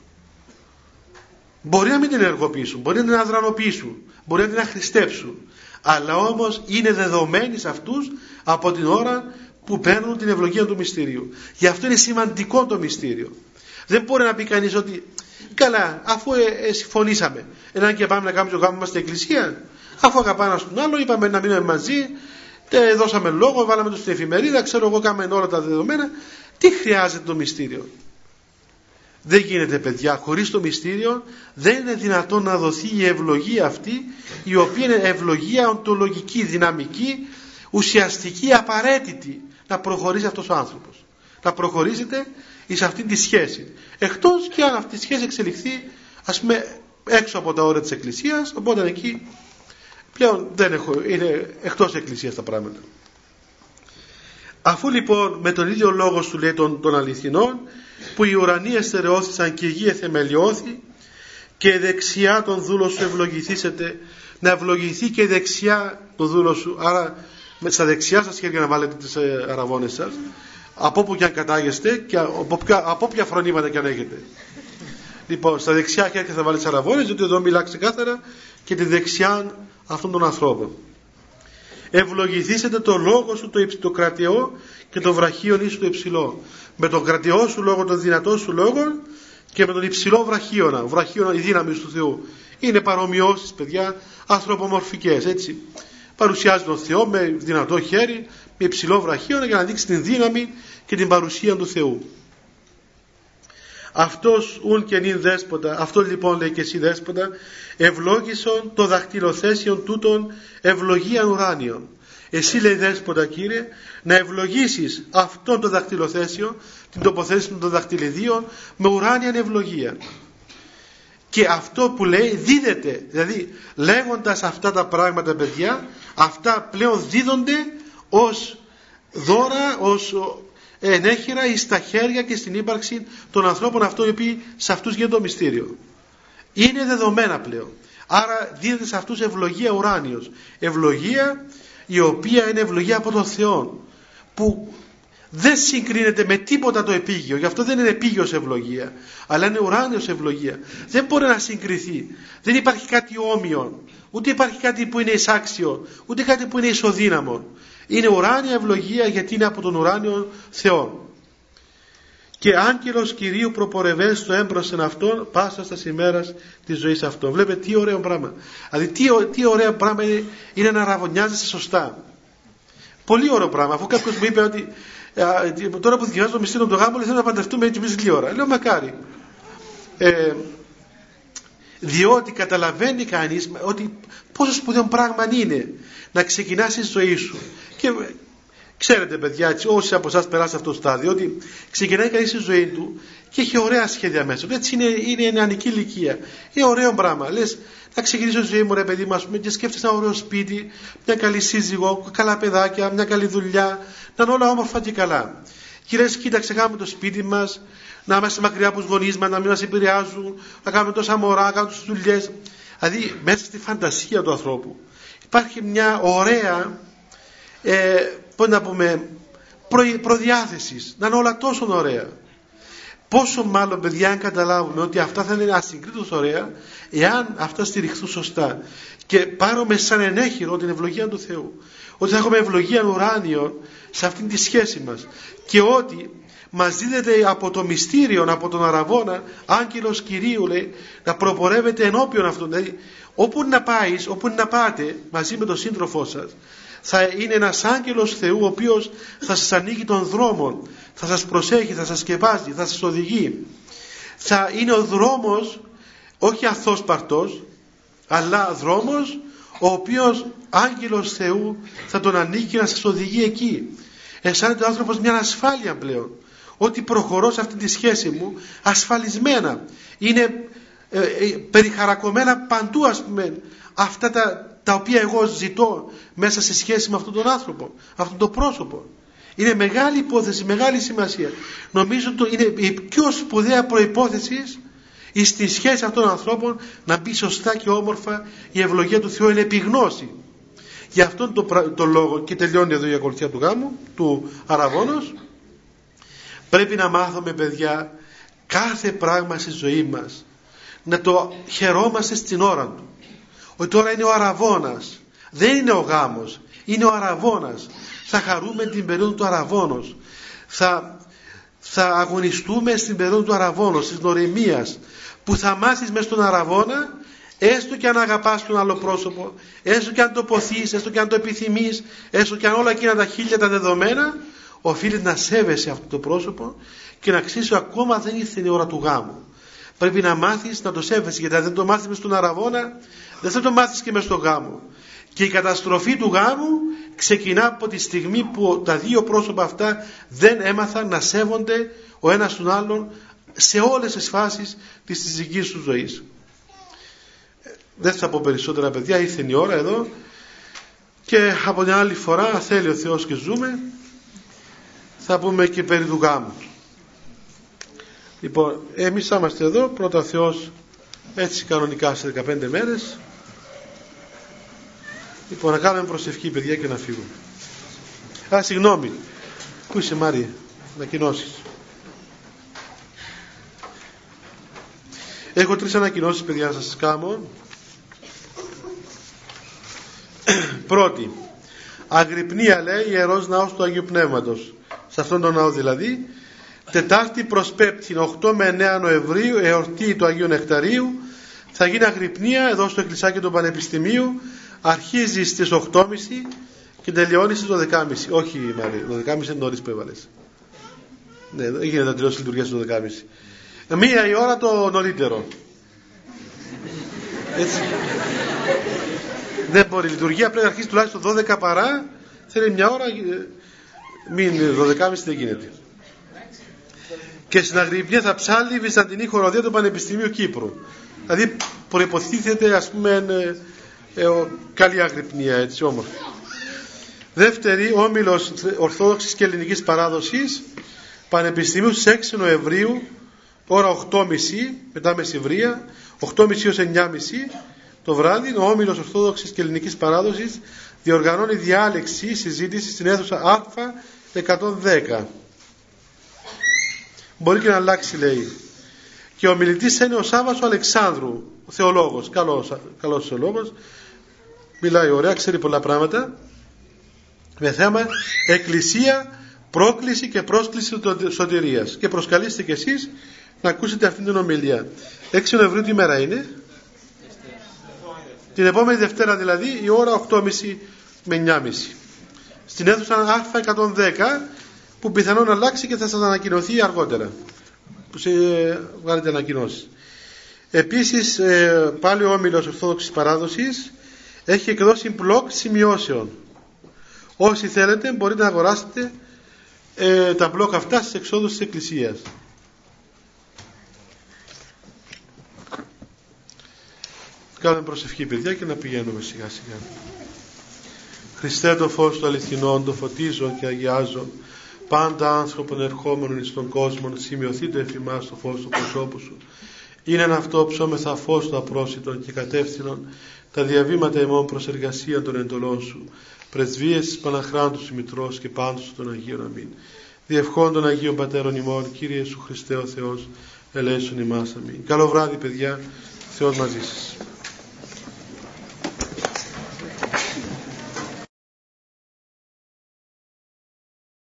Μπορεί να μην την ενεργοποιήσουν, μπορεί να την αδρανοποιήσουν, μπορεί να την αχρηστεύσουν, αλλά όμως είναι δεδομένοι σε αυτούς από την ώρα που παίρνουν την ευλογία του μυστηρίου. Γι' αυτό είναι σημαντικό το μυστήριο. Δεν μπορεί να πει κανείς ότι καλά αφού ε, ε, συμφωνήσαμε έναν και πάμε να κάνουμε το γάμο μας στην εκκλησία αφού αγαπάμε ένα τον άλλο είπαμε να μείνουμε μαζί τε, δώσαμε λόγο, βάλαμε το στην εφημερίδα ξέρω εγώ κάνουμε όλα τα δεδομένα τι χρειάζεται το μυστήριο; Δεν γίνεται παιδιά, χωρίς το μυστήριο δεν είναι δυνατόν να δοθεί η ευλογία αυτή η οποία είναι ευλογία οντολογική, δυναμική, ουσιαστική, απαραίτητη να προχωρήσει αυτός ο άνθρωπος. Να προχωρήσετε σε αυτή τη σχέση. Εκτός και αν αυτή η σχέση εξελιχθεί ας πούμε έξω από τα όρια της Εκκλησίας, οπότε εκεί πλέον δεν έχω, είναι εκτός Εκκλησίας τα πράγματα. Αφού λοιπόν με τον ίδιο λόγο σου λέει των, των αληθινών που οι ουρανοί εστερεώθησαν και η γη εθεμελιώθη και δεξιά τον δούλο σου ευλογηθήσετε να ευλογηθεί και δεξιά το δούλο σου άρα με στα δεξιά σας χέρια να βάλετε τις ε, αραβώνες σας από όπου και αν κατάγεστε και από ποια, από ποια φρονήματα και αν έχετε λοιπόν στα δεξιά χέρια θα βάλετε τις αραβώνες διότι εδώ μιλά ξεκάθαρα και τη δεξιά αυτών των ανθρώπων ευλογηθήσετε το λόγο σου το, το κρατιό και το βραχίον ίσου το υψηλό με τον κρατιό σου λόγο, τον δυνατό σου λόγο και με τον υψηλό βραχίωνα, βραχίωνα η δύναμη του Θεού. Είναι παρομοιώσεις παιδιά, ανθρωπομορφικές έτσι. Παρουσιάζει τον Θεό με δυνατό χέρι, με υψηλό βραχίωνα για να δείξει την δύναμη και την παρουσία του Θεού. Αυτός ούν και νυν δέσποτα, αυτός λοιπόν λέει και εσύ δέσποτα, ευλόγησον το δαχτυλοθέσιον τούτων ευλογίαν ουράνιον. Εσύ λέει δέσποτα κύριε να ευλογήσεις αυτό το δαχτυλοθέσιο, την τοποθέτηση των δαχτυλιδίων με ουράνια ευλογία. Και αυτό που λέει δίδεται, δηλαδή λέγοντας αυτά τα πράγματα παιδιά, αυτά πλέον δίδονται ως δώρα, ως ενέχειρα εις τα χέρια και στην ύπαρξη των ανθρώπων αυτών οι οποίοι σε αυτούς γίνεται το μυστήριο. Είναι δεδομένα πλέον. Άρα δίδεται σε αυτούς ευλογία ουράνιος. Ευλογία η οποία είναι ευλογία από τον Θεό που δεν συγκρίνεται με τίποτα το επίγειο γι' αυτό δεν είναι επίγειος ευλογία αλλά είναι ουράνιος ευλογία δεν μπορεί να συγκριθεί δεν υπάρχει κάτι όμοιο ούτε υπάρχει κάτι που είναι εισάξιο ούτε κάτι που είναι ισοδύναμο είναι ουράνια ευλογία γιατί είναι από τον ουράνιο Θεό και άγγελος Κυρίου προπορευέ στο έμπροσεν αυτόν πάσα στα ημέρας της ζωής αυτών. Βλέπετε τι ωραίο πράγμα. Δηλαδή τι, τι ωραίο πράγμα είναι, είναι να ραβωνιάζεσαι σωστά. Πολύ ωραίο πράγμα. Αφού κάποιος μου είπε ότι τώρα που διαβάζω το μυστήριο του γάμου, θέλω να παντρευτούμε έτσι μισή ώρα. Λέω μακάρι. Ε, διότι καταλαβαίνει κανείς ότι πόσο σπουδαίο πράγμα είναι να ξεκινάς τη ζωή σου. Και Ξέρετε, παιδιά, έτσι, όσοι από εσάς περάσετε αυτό το στάδιο, ότι ξεκινάει κανείς τη ζωή του και έχει ωραία σχέδια μέσα του. Έτσι είναι, είναι νεανική ηλικία. Είναι ωραίο πράγμα. Λες, να ξεκινήσω τη ζωή μου, ρε παιδί μου, και σκέφτεσαι ένα ωραίο σπίτι, μια καλή σύζυγο, καλά παιδάκια, μια καλή δουλειά, να είναι όλα όμορφα και καλά. Και λες, κοίταξε, κάνουμε το σπίτι μας, να είμαστε μακριά από τους γονείς μας, να μην μας επηρεάζουν, να κάνουμε τόσα μωρά, να κάνουμε τόσες δουλειές. Δηλαδή, μέσα στη φαντασία του ανθρώπου υπάρχει μια ωραία ε, πώς να πούμε, προ, προδιάθεσης, να είναι όλα τόσο ωραία. Πόσο μάλλον παιδιά αν καταλάβουμε ότι αυτά θα είναι ασυγκρίτως ωραία εάν αυτά στηριχθούν σωστά και πάρουμε σαν ενέχειρο την ευλογία του Θεού ότι θα έχουμε ευλογία ουράνιο σε αυτήν τη σχέση μας και ότι μας δίδεται από το μυστήριο, από τον Αραβόνα άγγελος Κυρίου λέει να προπορεύεται ενώπιον αυτόν. Δηλαδή όπου να πάεις, όπου να πάτε μαζί με τον σύντροφό σας θα είναι ένας άγγελος Θεού ο οποίος θα σας ανοίγει τον δρόμο θα σας προσέχει, θα σας σκεπάζει, θα σας οδηγεί. Θα είναι ο δρόμος όχι αθώς παρτός αλλά δρόμος ο οποίος άγγελος Θεού θα τον ανοίγει και να σας οδηγεί εκεί. Αισθάνεται ο άνθρωπος μια ασφάλεια πλέον ότι προχωρώ σε αυτή τη σχέση μου ασφαλισμένα είναι ε, ε, περιχαρακωμένα παντού ας πούμε αυτά τα, τα οποία εγώ ζητώ μέσα σε σχέση με αυτόν τον άνθρωπο, αυτόν τον πρόσωπο. Είναι μεγάλη υπόθεση, μεγάλη σημασία. Νομίζω ότι είναι η πιο σπουδαία προϋπόθεση στη σχέση αυτών των ανθρώπων να μπει σωστά και όμορφα η ευλογία του Θεού είναι επιγνώση. Γι' αυτόν τον το λόγο και τελειώνει εδώ η ακολουθία του γάμου, του Αραβόνος, πρέπει να μάθουμε παιδιά κάθε πράγμα στη ζωή μας να το χαιρόμαστε στην ώρα του. Ότι τώρα είναι ο αραβώνας. Δεν είναι ο γάμος. Είναι ο αραβώνας. Θα χαρούμε την περίοδο του αραβώνος. Θα, θα αγωνιστούμε στην περίοδο του αραβώνος της νορεμίας που θα μάθεις μέσα στον αραβώνα έστω και αν αγαπάς τον άλλο πρόσωπο έστω και αν το ποθείς, έστω και αν το επιθυμείς έστω και αν όλα εκείνα τα χίλια τα δεδομένα οφείλει να σέβεσαι αυτό το πρόσωπο και να ξέρεις ακόμα δεν ήρθε η ώρα του γάμου. Πρέπει να μάθεις να το σέβεσαι γιατί αν δεν το μάθεις μες στον αραβώνα δεν θα το μάθεις και μες στον γάμο. Και η καταστροφή του γάμου ξεκινά από τη στιγμή που τα δύο πρόσωπα αυτά δεν έμαθαν να σέβονται ο ένας τον άλλον σε όλες τις φάσεις της συζυγής τους ζωής. Δεν θα πω περισσότερα παιδιά, ήρθε η ώρα εδώ. Και από την άλλη φορά θέλει ο Θεός και ζούμε θα πούμε και περί του γάμου. Λοιπόν, εμείς είμαστε εδώ, πρώτα Θεός έτσι κανονικά σε 15 μέρες. Λοιπόν, να κάνουμε προσευχή παιδιά και να φύγουμε. Α, συγγνώμη. Πού είσαι Μάρια, ανακοινώσεις. Έχω τρεις ανακοινώσεις παιδιά να σας κάνω. Πρώτη, Αγρυπνία λέει ιερός ναός του Αγίου Πνεύματος. Σε αυτόν τον ναό δηλαδή. Τετάρτη προς Πέπτη, 8 με 9 Νοεμβρίου, εορτή του Αγίου Νεκταρίου. Θα γίνει αγρυπνία εδώ στο εκκλησάκι του Πανεπιστημίου. Αρχίζει στις 8.30 και τελειώνει στις 12.30. Όχι Μαρία, 12.30 είναι νωρίς που έβαλες. Ναι, δεν γίνεται να τελειώσει η λειτουργία στις 12.30. Μία η ώρα το νωρίτερο. Έτσι. Δεν μπορεί. Η λειτουργία πρέπει να αρχίσει τουλάχιστον 12 παρά. Θέλει μια ώρα. Ε, μην 12.30 δεν γίνεται. Και στην Αγρυπνία θα ψάλει η Βυζαντινή χοροδία του Πανεπιστημίου Κύπρου. Δηλαδή προποθήθεται ας πούμε ε, ε, καλή Αγρυπνία έτσι όμορφη. Δεύτερη, όμιλος Ορθόδοξης και Ελληνικής Παράδοσης Πανεπιστημίου στις 6 Νοεμβρίου ώρα 8.30 μετά μεσημβρία 8.30 έως 9.30 το βράδυ ο Όμιλος Ορθόδοξης και Ελληνικής Παράδοσης διοργανώνει διάλεξη συζήτηση στην αίθουσα Α110. Μπορεί και να αλλάξει λέει. Και ο μιλητής είναι ο Σάββας ο Αλεξάνδρου, ο θεολόγος, καλός, καλός θεολόγος. Μιλάει ωραία, ξέρει πολλά πράγματα. Με θέμα Εκκλησία, πρόκληση και πρόσκληση σωτηρίας. Και προσκαλείστε κι εσείς να ακούσετε αυτήν την ομιλία. 6 Νοεμβρίου τι μέρα είναι; Την επόμενη Δευτέρα δηλαδή η ώρα 8.30 με 9.30. Στην αίθουσα Α110 που πιθανόν να αλλάξει και θα σας ανακοινωθεί αργότερα. Που σε βγάλετε ανακοινώσεις. Επίσης ε, πάλι ο Όμιλος Ορθόδοξης Παράδοσης έχει εκδώσει μπλοκ σημειώσεων. Όσοι θέλετε μπορείτε να αγοράσετε ε, τα μπλοκ αυτά στις εξόδους της Εκκλησίας. Κάνουμε προσευχή παιδιά και να πηγαίνουμε σιγά σιγά. Χριστέ το φως του αληθινών, το φωτίζω και αγιάζω. Πάντα άνθρωπον ερχόμενον εις τον κόσμο, σημειωθεί το εφημάς το φως του προσώπου σου. Είναι ένα αυτό ψώμεθα φως του απρόσιτον και κατεύθυνον τα διαβήματα εμών προς εργασία των εντολών σου. Πρεσβείες της Παναχράντου σου Μητρός και πάντως των Αγίων Αμήν. Διευχών των Αγίων Πατέρων ημών, Κύριε Σου Χριστέ ο Θεός, ελέησον ημάς αμήν. Καλό βράδυ παιδιά, Θεός μαζί σας.